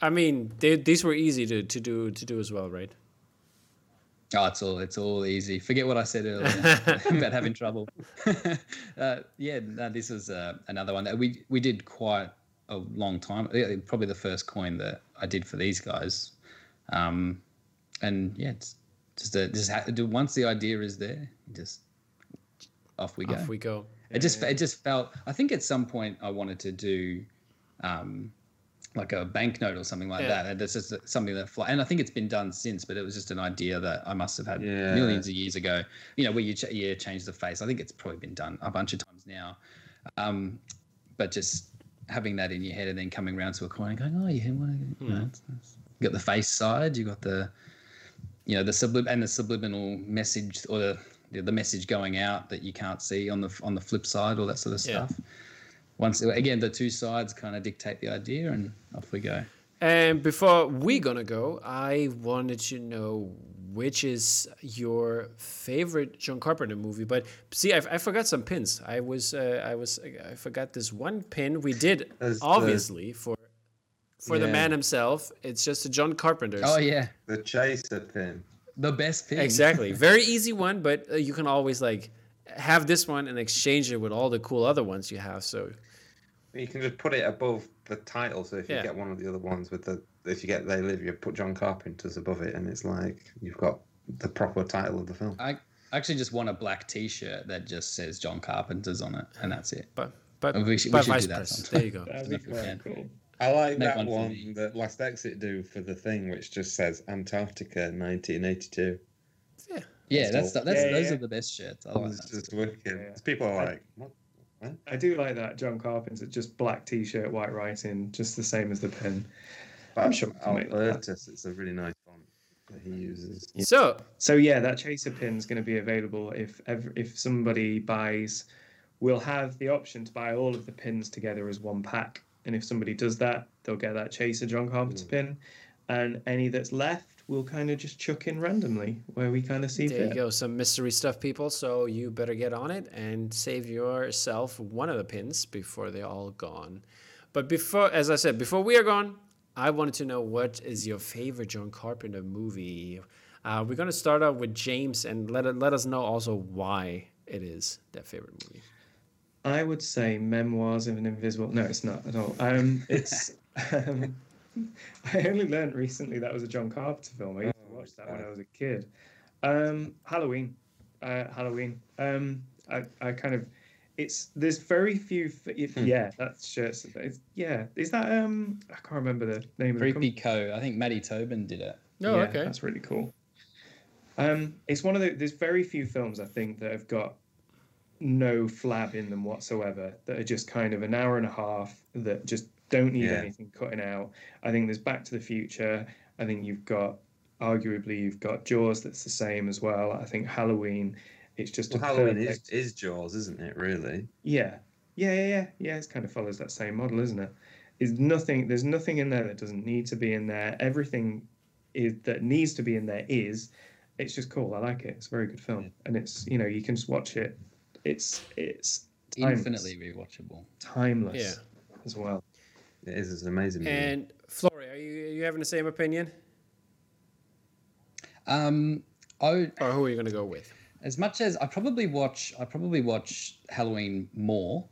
[SPEAKER 1] I mean, they, these were easy to, to do to do as well, right?
[SPEAKER 3] Oh, it's all it's all easy. Forget what I said earlier about having trouble. uh, yeah, no, this was uh, another one that we we did quite a long time. Probably the first coin that I did for these guys. Um, and yeah, it's just a, just ha- once the idea is there, just off we go.
[SPEAKER 1] Off we go.
[SPEAKER 3] It just it just felt. I think at some point I wanted to do, um, like a banknote or something like
[SPEAKER 1] Yeah.
[SPEAKER 3] that, and this is something that fly. And I think it's been done since, but it was just an idea that I must have had
[SPEAKER 4] Yeah.
[SPEAKER 3] millions of years ago. You know, where you ch- yeah change the face. I think it's probably been done a bunch of times now, um, but just having that in your head and then coming around to a coin and going, oh yeah, what, you know, it's, it's, you got the face side, you got the you know the sublim and the subliminal message or the the the message going out that you can't see on the on the flip side all that sort of
[SPEAKER 1] Yeah.
[SPEAKER 3] stuff once again the two sides kind of dictate the idea and off we go
[SPEAKER 1] And before we're gonna go, I wanted to know which is your favorite John Carpenter movie. But see, I, I forgot some pins. I was uh, I was I forgot this one pin we did
[SPEAKER 4] There's the-
[SPEAKER 1] obviously for for the man himself. It's just a John Carpenter.
[SPEAKER 3] oh yeah
[SPEAKER 4] The chaser pin.
[SPEAKER 3] the best pin.
[SPEAKER 1] Exactly. Very easy one, but uh, you can always like have this one and exchange it with all the cool other ones you have. So
[SPEAKER 4] You can just put it above the title. So if you
[SPEAKER 1] Yeah.
[SPEAKER 4] get one of the other ones with the, if you get They Live, you put John Carpenter's above it, and it's like you've got the proper title of the film.
[SPEAKER 3] i actually just want a black t-shirt that just says john carpenter's on it and that's it
[SPEAKER 1] but but,
[SPEAKER 3] we should- we should
[SPEAKER 1] vice
[SPEAKER 3] do that sometime.
[SPEAKER 1] There you go.
[SPEAKER 2] That'd be
[SPEAKER 3] If we
[SPEAKER 2] quite cool.
[SPEAKER 4] I like
[SPEAKER 3] Make
[SPEAKER 4] that
[SPEAKER 3] one for
[SPEAKER 4] one that Last Exit do for the thing, which just says Antarctica 1982.
[SPEAKER 1] Yeah.
[SPEAKER 3] yeah that's
[SPEAKER 4] That's
[SPEAKER 3] that's
[SPEAKER 2] Yeah,
[SPEAKER 3] those
[SPEAKER 2] yeah.
[SPEAKER 3] are the best shirts i oh,
[SPEAKER 4] like
[SPEAKER 3] that
[SPEAKER 4] just wicked.
[SPEAKER 2] Yeah.
[SPEAKER 4] People are like, what?
[SPEAKER 2] I do like that John Carpenter, just black t-shirt, white writing, just the same as the pin. I'm sure we can make that.
[SPEAKER 4] Albertus, it's a really nice font that he uses.
[SPEAKER 1] So
[SPEAKER 2] So yeah, that chaser pin is going to be available if ever, if somebody buys. We'll have the option to buy all of the pins together as one pack, and if somebody does that, they'll get that chaser John Carpenter hmm. pin, and any that's left, we'll kind of just chuck in randomly where we kind of see
[SPEAKER 1] there you go. Some mystery stuff, people. So you better get on it and save yourself one of the pins before they're all gone. But before, as I said, before we are gone, I wanted to know what is your favorite John Carpenter movie. Uh, we're gonna start out with James and let it, let us know also why it is that favorite movie.
[SPEAKER 2] I would say Memoirs of an Invisible. No, it's not at all. Um, it's. Um, I only learned recently that was a John Carpenter film. I used to watch that when I was a kid. Um, Halloween, uh, Halloween. Um, I, I kind of. It's there's very few. f- If, Yeah, that's shirts. Yeah, is that um? I can't remember the name of the
[SPEAKER 3] creepy
[SPEAKER 2] company.
[SPEAKER 3] co i think maddie tobin did it
[SPEAKER 1] Oh,
[SPEAKER 2] yeah,
[SPEAKER 1] okay.
[SPEAKER 2] That's really cool. Um, it's one of the. There's very few films I think that have got no flab in them whatsoever. That are just kind of an hour and a half that just don't need
[SPEAKER 4] Yeah.
[SPEAKER 2] anything cutting out. I think there's Back to the Future. I think you've got arguably you've got Jaws that's the same as well. I think Halloween. It's just
[SPEAKER 4] Well,
[SPEAKER 2] a
[SPEAKER 4] Halloween is,
[SPEAKER 2] perfect-
[SPEAKER 4] is Jaws, isn't it? Really?
[SPEAKER 2] yeah, yeah, yeah, yeah, yeah. It kind of follows that same model, isn't it? Is nothing. There's nothing in there that doesn't need to be in there. Everything is that needs to be in there is. It's just cool. I like it. It's a very good film, and it's you know you can just watch it. It's it's timeless,
[SPEAKER 3] infinitely rewatchable
[SPEAKER 2] timeless
[SPEAKER 1] Yeah.
[SPEAKER 2] as well.
[SPEAKER 4] It is. It's an amazing movie.
[SPEAKER 1] And Flory, are you are you having the same opinion,
[SPEAKER 3] um I,
[SPEAKER 1] or who are you gonna go with?
[SPEAKER 3] as much as I probably watch, I probably watch Halloween more,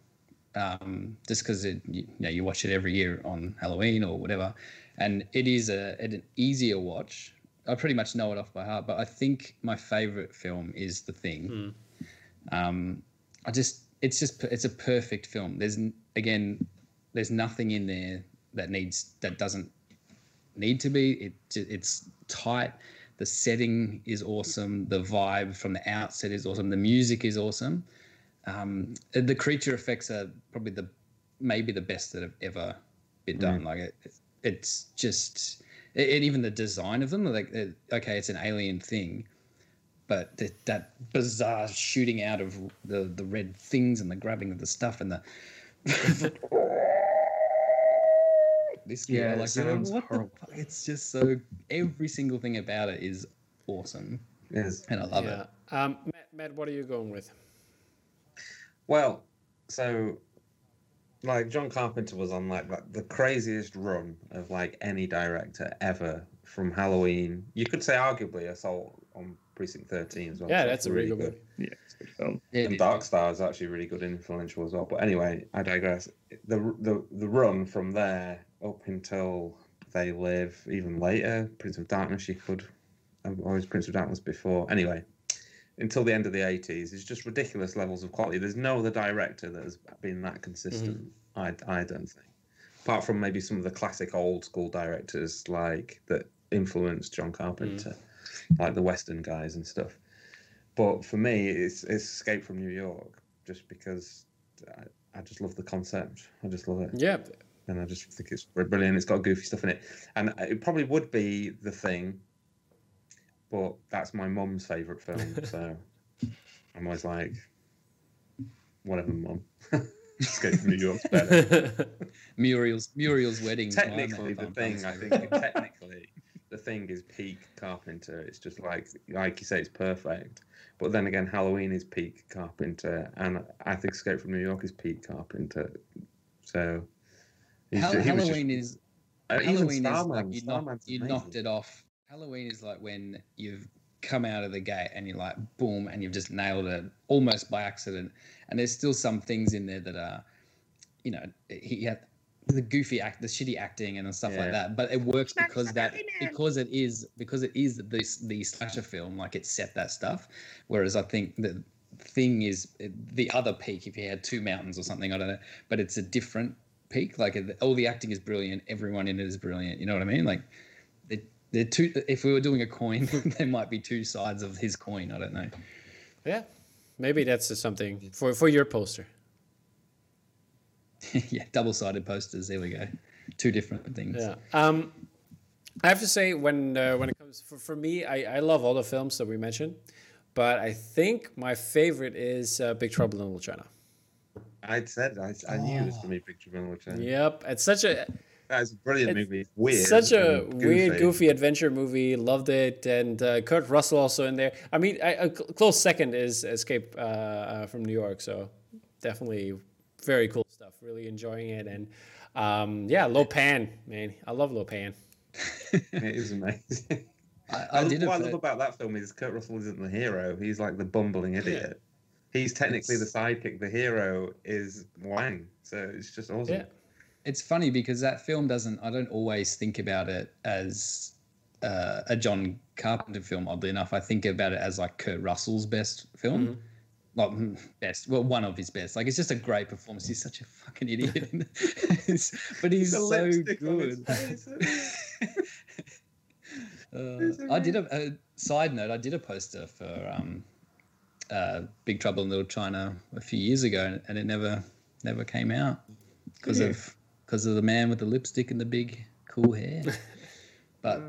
[SPEAKER 3] um, just because it you, you know you watch it every year on Halloween or whatever, and it is a an easier watch. I pretty much know it off by heart, but I think my favorite film is The Thing. Um, I just it's just it's a perfect film. There's again, there's nothing in there that needs that doesn't need to be. It it's tight. The setting is awesome. The vibe from the outset is awesome. The music is awesome. Um, the creature effects are probably the maybe the best that have ever been done. Like it, it's just, and even the design of them, like okay, it's an alien thing, but that bizarre shooting out of the the red things and the grabbing of the stuff and the. this
[SPEAKER 2] Yeah, it
[SPEAKER 3] like
[SPEAKER 2] sounds
[SPEAKER 3] what the
[SPEAKER 2] horrible.
[SPEAKER 3] fuck? It's just so every single thing about it is awesome,
[SPEAKER 4] Yes.
[SPEAKER 3] and I love
[SPEAKER 1] yeah.
[SPEAKER 3] it.
[SPEAKER 1] Um, Matt, Matt, what are you going with?
[SPEAKER 4] Well, so like John Carpenter was on like the- the craziest run of like any director ever from Halloween. You could say arguably Assault on Precinct 13 as well.
[SPEAKER 1] Yeah, that's a really good movie.
[SPEAKER 2] Yeah, it's good film.
[SPEAKER 3] Yeah,
[SPEAKER 4] and Dark Star is actually really good and influential as well. But anyway, I digress. The the the run from there up until They Live, even later, Prince of Darkness, you could. I was Prince of Darkness before. Anyway, until the end of the eighties, it's just ridiculous levels of quality. There's no other director that has been that consistent. Mm-hmm. I I don't think, apart from maybe some of the classic old school directors like that influenced John Carpenter, mm. like the Western guys and stuff. But for me, it's it's Escape from New York, just because I, I just love the concept. I just love it,
[SPEAKER 1] Yeah,
[SPEAKER 4] and I just think it's brilliant. It's got goofy stuff in it, and it probably would be the thing. But that's my mum's favorite film, so I'm always like, whatever, mum. Escape from New York's better.
[SPEAKER 3] Muriel's Muriel's wedding.
[SPEAKER 4] technically, the thing I think technically the thing is peak Carpenter. It's just like like you say, it's perfect. But then again, Halloween is peak Carpenter, and I think Escape from New York is peak Carpenter. So
[SPEAKER 3] Hall-
[SPEAKER 4] ju- he just-
[SPEAKER 3] Halloween is
[SPEAKER 4] uh, even
[SPEAKER 3] Halloween is like you, knock, you knocked it off. Halloween is like when you've come out of the gate and you're like boom and you've just nailed it almost by accident. And there's still some things in there that are, you know, he had the goofy act, the shitty acting and stuff
[SPEAKER 4] Yeah.
[SPEAKER 3] like that. But it works because that because it is because it is this the slasher film like it set that stuff. Whereas I think the thing is the other peak if you had two mountains or something I don't know, but it's a different peak. Like all the acting is brilliant, everyone in it is brilliant. You know what I mean? Like they're, they're two. If we were doing a coin, there might be two sides of his coin. I don't know.
[SPEAKER 1] yeah. Maybe that's something for for your poster.
[SPEAKER 3] yeah, double-sided posters. There we go. Two different things.
[SPEAKER 1] Yeah. Um, I have to say when uh, when it comes for, for me, I, I love all the films that we mentioned, but I think my favorite is uh, Big Trouble in Little China.
[SPEAKER 4] I said I, I knew it was going to be Big Trouble in
[SPEAKER 1] Yep, it's such a
[SPEAKER 4] That's a brilliant
[SPEAKER 1] It's
[SPEAKER 4] movie. Weird.
[SPEAKER 1] such a
[SPEAKER 4] and
[SPEAKER 1] weird, goofy adventure movie. Loved it, and uh, Kurt Russell also in there. I mean, I, a close second is Escape uh, uh, from New York. So definitely very cool stuff. Really enjoying it, and um, yeah, Lo Pan, man, I love Lo Pan.
[SPEAKER 4] It is amazing.
[SPEAKER 3] I, I did
[SPEAKER 4] what I love
[SPEAKER 3] For,
[SPEAKER 4] about that film is Kurt Russell isn't the hero. He's like the bumbling idiot. He's technically the sidekick. The hero is Wang. So it's just awesome.
[SPEAKER 1] Yeah.
[SPEAKER 3] it's funny because that film doesn't. I don't always think about it as uh, a John Carpenter film. Oddly enough, I think about it as like Kurt Russell's best film.
[SPEAKER 1] Mm-hmm.
[SPEAKER 3] Like mm, best, well, one of his best. Like it's just a great performance. He's such a fucking idiot, but he's
[SPEAKER 4] The
[SPEAKER 3] so
[SPEAKER 4] lipstick on his
[SPEAKER 3] good. Uh, I did a, a side note. I did a poster for um, uh, Big Trouble in Little China a few years ago, and it never never came out because
[SPEAKER 2] you?
[SPEAKER 3] of because of the man with the lipstick and the big cool hair. But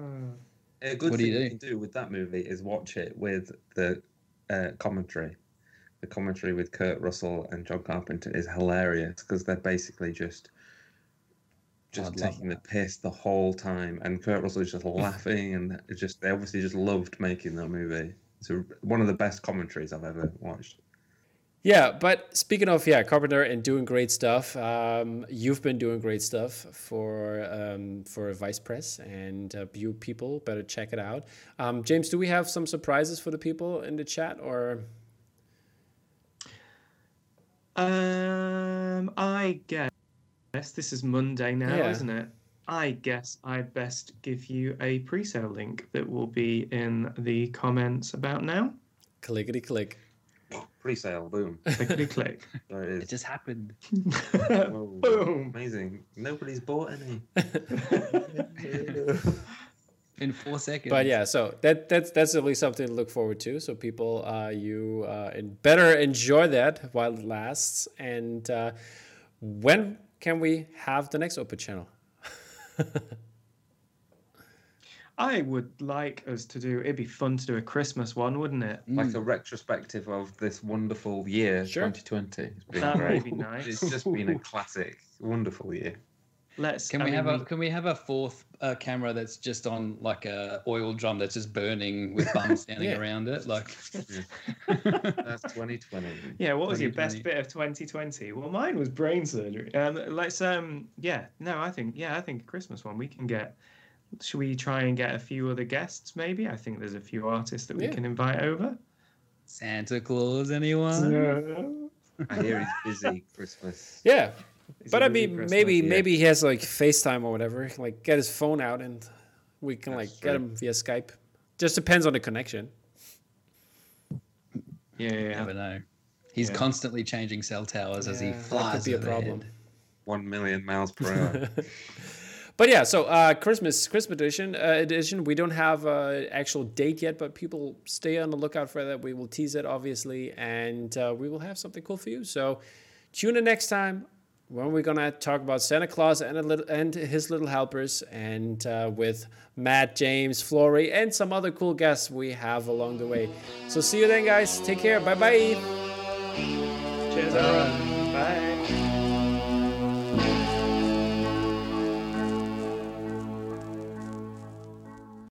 [SPEAKER 4] A good
[SPEAKER 3] What
[SPEAKER 4] thing
[SPEAKER 3] you
[SPEAKER 4] you,
[SPEAKER 3] do?
[SPEAKER 4] can do with that movie is watch it with the uh, commentary. The commentary with Kurt Russell and John Carpenter is hilarious because they're basically just just
[SPEAKER 3] I'd
[SPEAKER 4] taking the piss the whole time, and Kurt Russell is just laughing, and just they obviously just loved making that movie. It's a, one of the best commentaries I've ever watched.
[SPEAKER 1] Yeah, but speaking of yeah, Carpenter and doing great stuff, um, you've been doing great stuff for um, for Vice Press, and uh, you people better check it out. Um, James, do we have some surprises for the people in the chat, or
[SPEAKER 2] Um, I guess this is Monday now,
[SPEAKER 1] Yeah.
[SPEAKER 2] isn't it? I guess I'd best give you a pre-sale link that will be in the comments about now.
[SPEAKER 1] clickety click?
[SPEAKER 4] Pre-sale, boom,
[SPEAKER 2] Clickety click.
[SPEAKER 4] there it
[SPEAKER 3] it
[SPEAKER 4] is.
[SPEAKER 3] just happened.
[SPEAKER 4] Whoa,
[SPEAKER 2] Boom.
[SPEAKER 4] Amazing. Nobody's bought any.
[SPEAKER 3] In four seconds.
[SPEAKER 1] But yeah, so that that's that's at least something to look forward to. So people, uh, you uh, better enjoy that while it lasts. And uh, when can we have the next open channel?
[SPEAKER 2] I would like us to do. It'd be fun to do a Christmas one, wouldn't it? Mm.
[SPEAKER 4] Like a retrospective of this wonderful year,
[SPEAKER 1] Sure.
[SPEAKER 4] 2020. It's been
[SPEAKER 2] That
[SPEAKER 4] great.
[SPEAKER 2] would be nice.
[SPEAKER 4] It's just been a classic, wonderful year.
[SPEAKER 2] Let's.
[SPEAKER 3] Can
[SPEAKER 2] I
[SPEAKER 3] we
[SPEAKER 2] mean,
[SPEAKER 3] have a Can we have a fourth uh, camera that's just on like a oil drum that's just burning with bums standing
[SPEAKER 1] Yeah.
[SPEAKER 3] around it? Like,
[SPEAKER 4] That's 2020.
[SPEAKER 2] Yeah, what was your best bit of 2020? Well, mine was brain surgery. Um, let's um, yeah, no, I think yeah, I think a Christmas one we can get. Should we try and get a few other guests? Maybe I think there's a few artists that we
[SPEAKER 1] Yeah.
[SPEAKER 2] can invite over.
[SPEAKER 3] Santa Claus, anyone?
[SPEAKER 4] I hear he's busy Christmas.
[SPEAKER 1] Yeah,
[SPEAKER 2] It's
[SPEAKER 1] but I mean,
[SPEAKER 2] Christmas.
[SPEAKER 1] maybe
[SPEAKER 4] yeah.
[SPEAKER 1] maybe he has like FaceTime or whatever. Like get his phone out and we can
[SPEAKER 4] That's
[SPEAKER 1] like get him via Skype. Just depends on the connection.
[SPEAKER 2] Yeah, yeah,
[SPEAKER 3] You
[SPEAKER 2] yeah.
[SPEAKER 3] never know. He's
[SPEAKER 2] Yeah.
[SPEAKER 3] constantly changing cell towers as he
[SPEAKER 1] Yeah, that could
[SPEAKER 3] flies.
[SPEAKER 1] be a
[SPEAKER 3] overhead.
[SPEAKER 1] problem.
[SPEAKER 4] One million miles per hour.
[SPEAKER 1] But yeah, so uh, Christmas Christmas edition uh, edition. We don't have an actual date yet, but people stay on the lookout for that. We will tease it obviously, and uh, we will have something cool for you. So tune in next time when we're gonna talk about Santa Claus and a little, and his little helpers, and uh, with Matt, James, Flory, and some other cool guests we have along the way. So see you then, guys. Take care. Bye bye.
[SPEAKER 2] Cheers.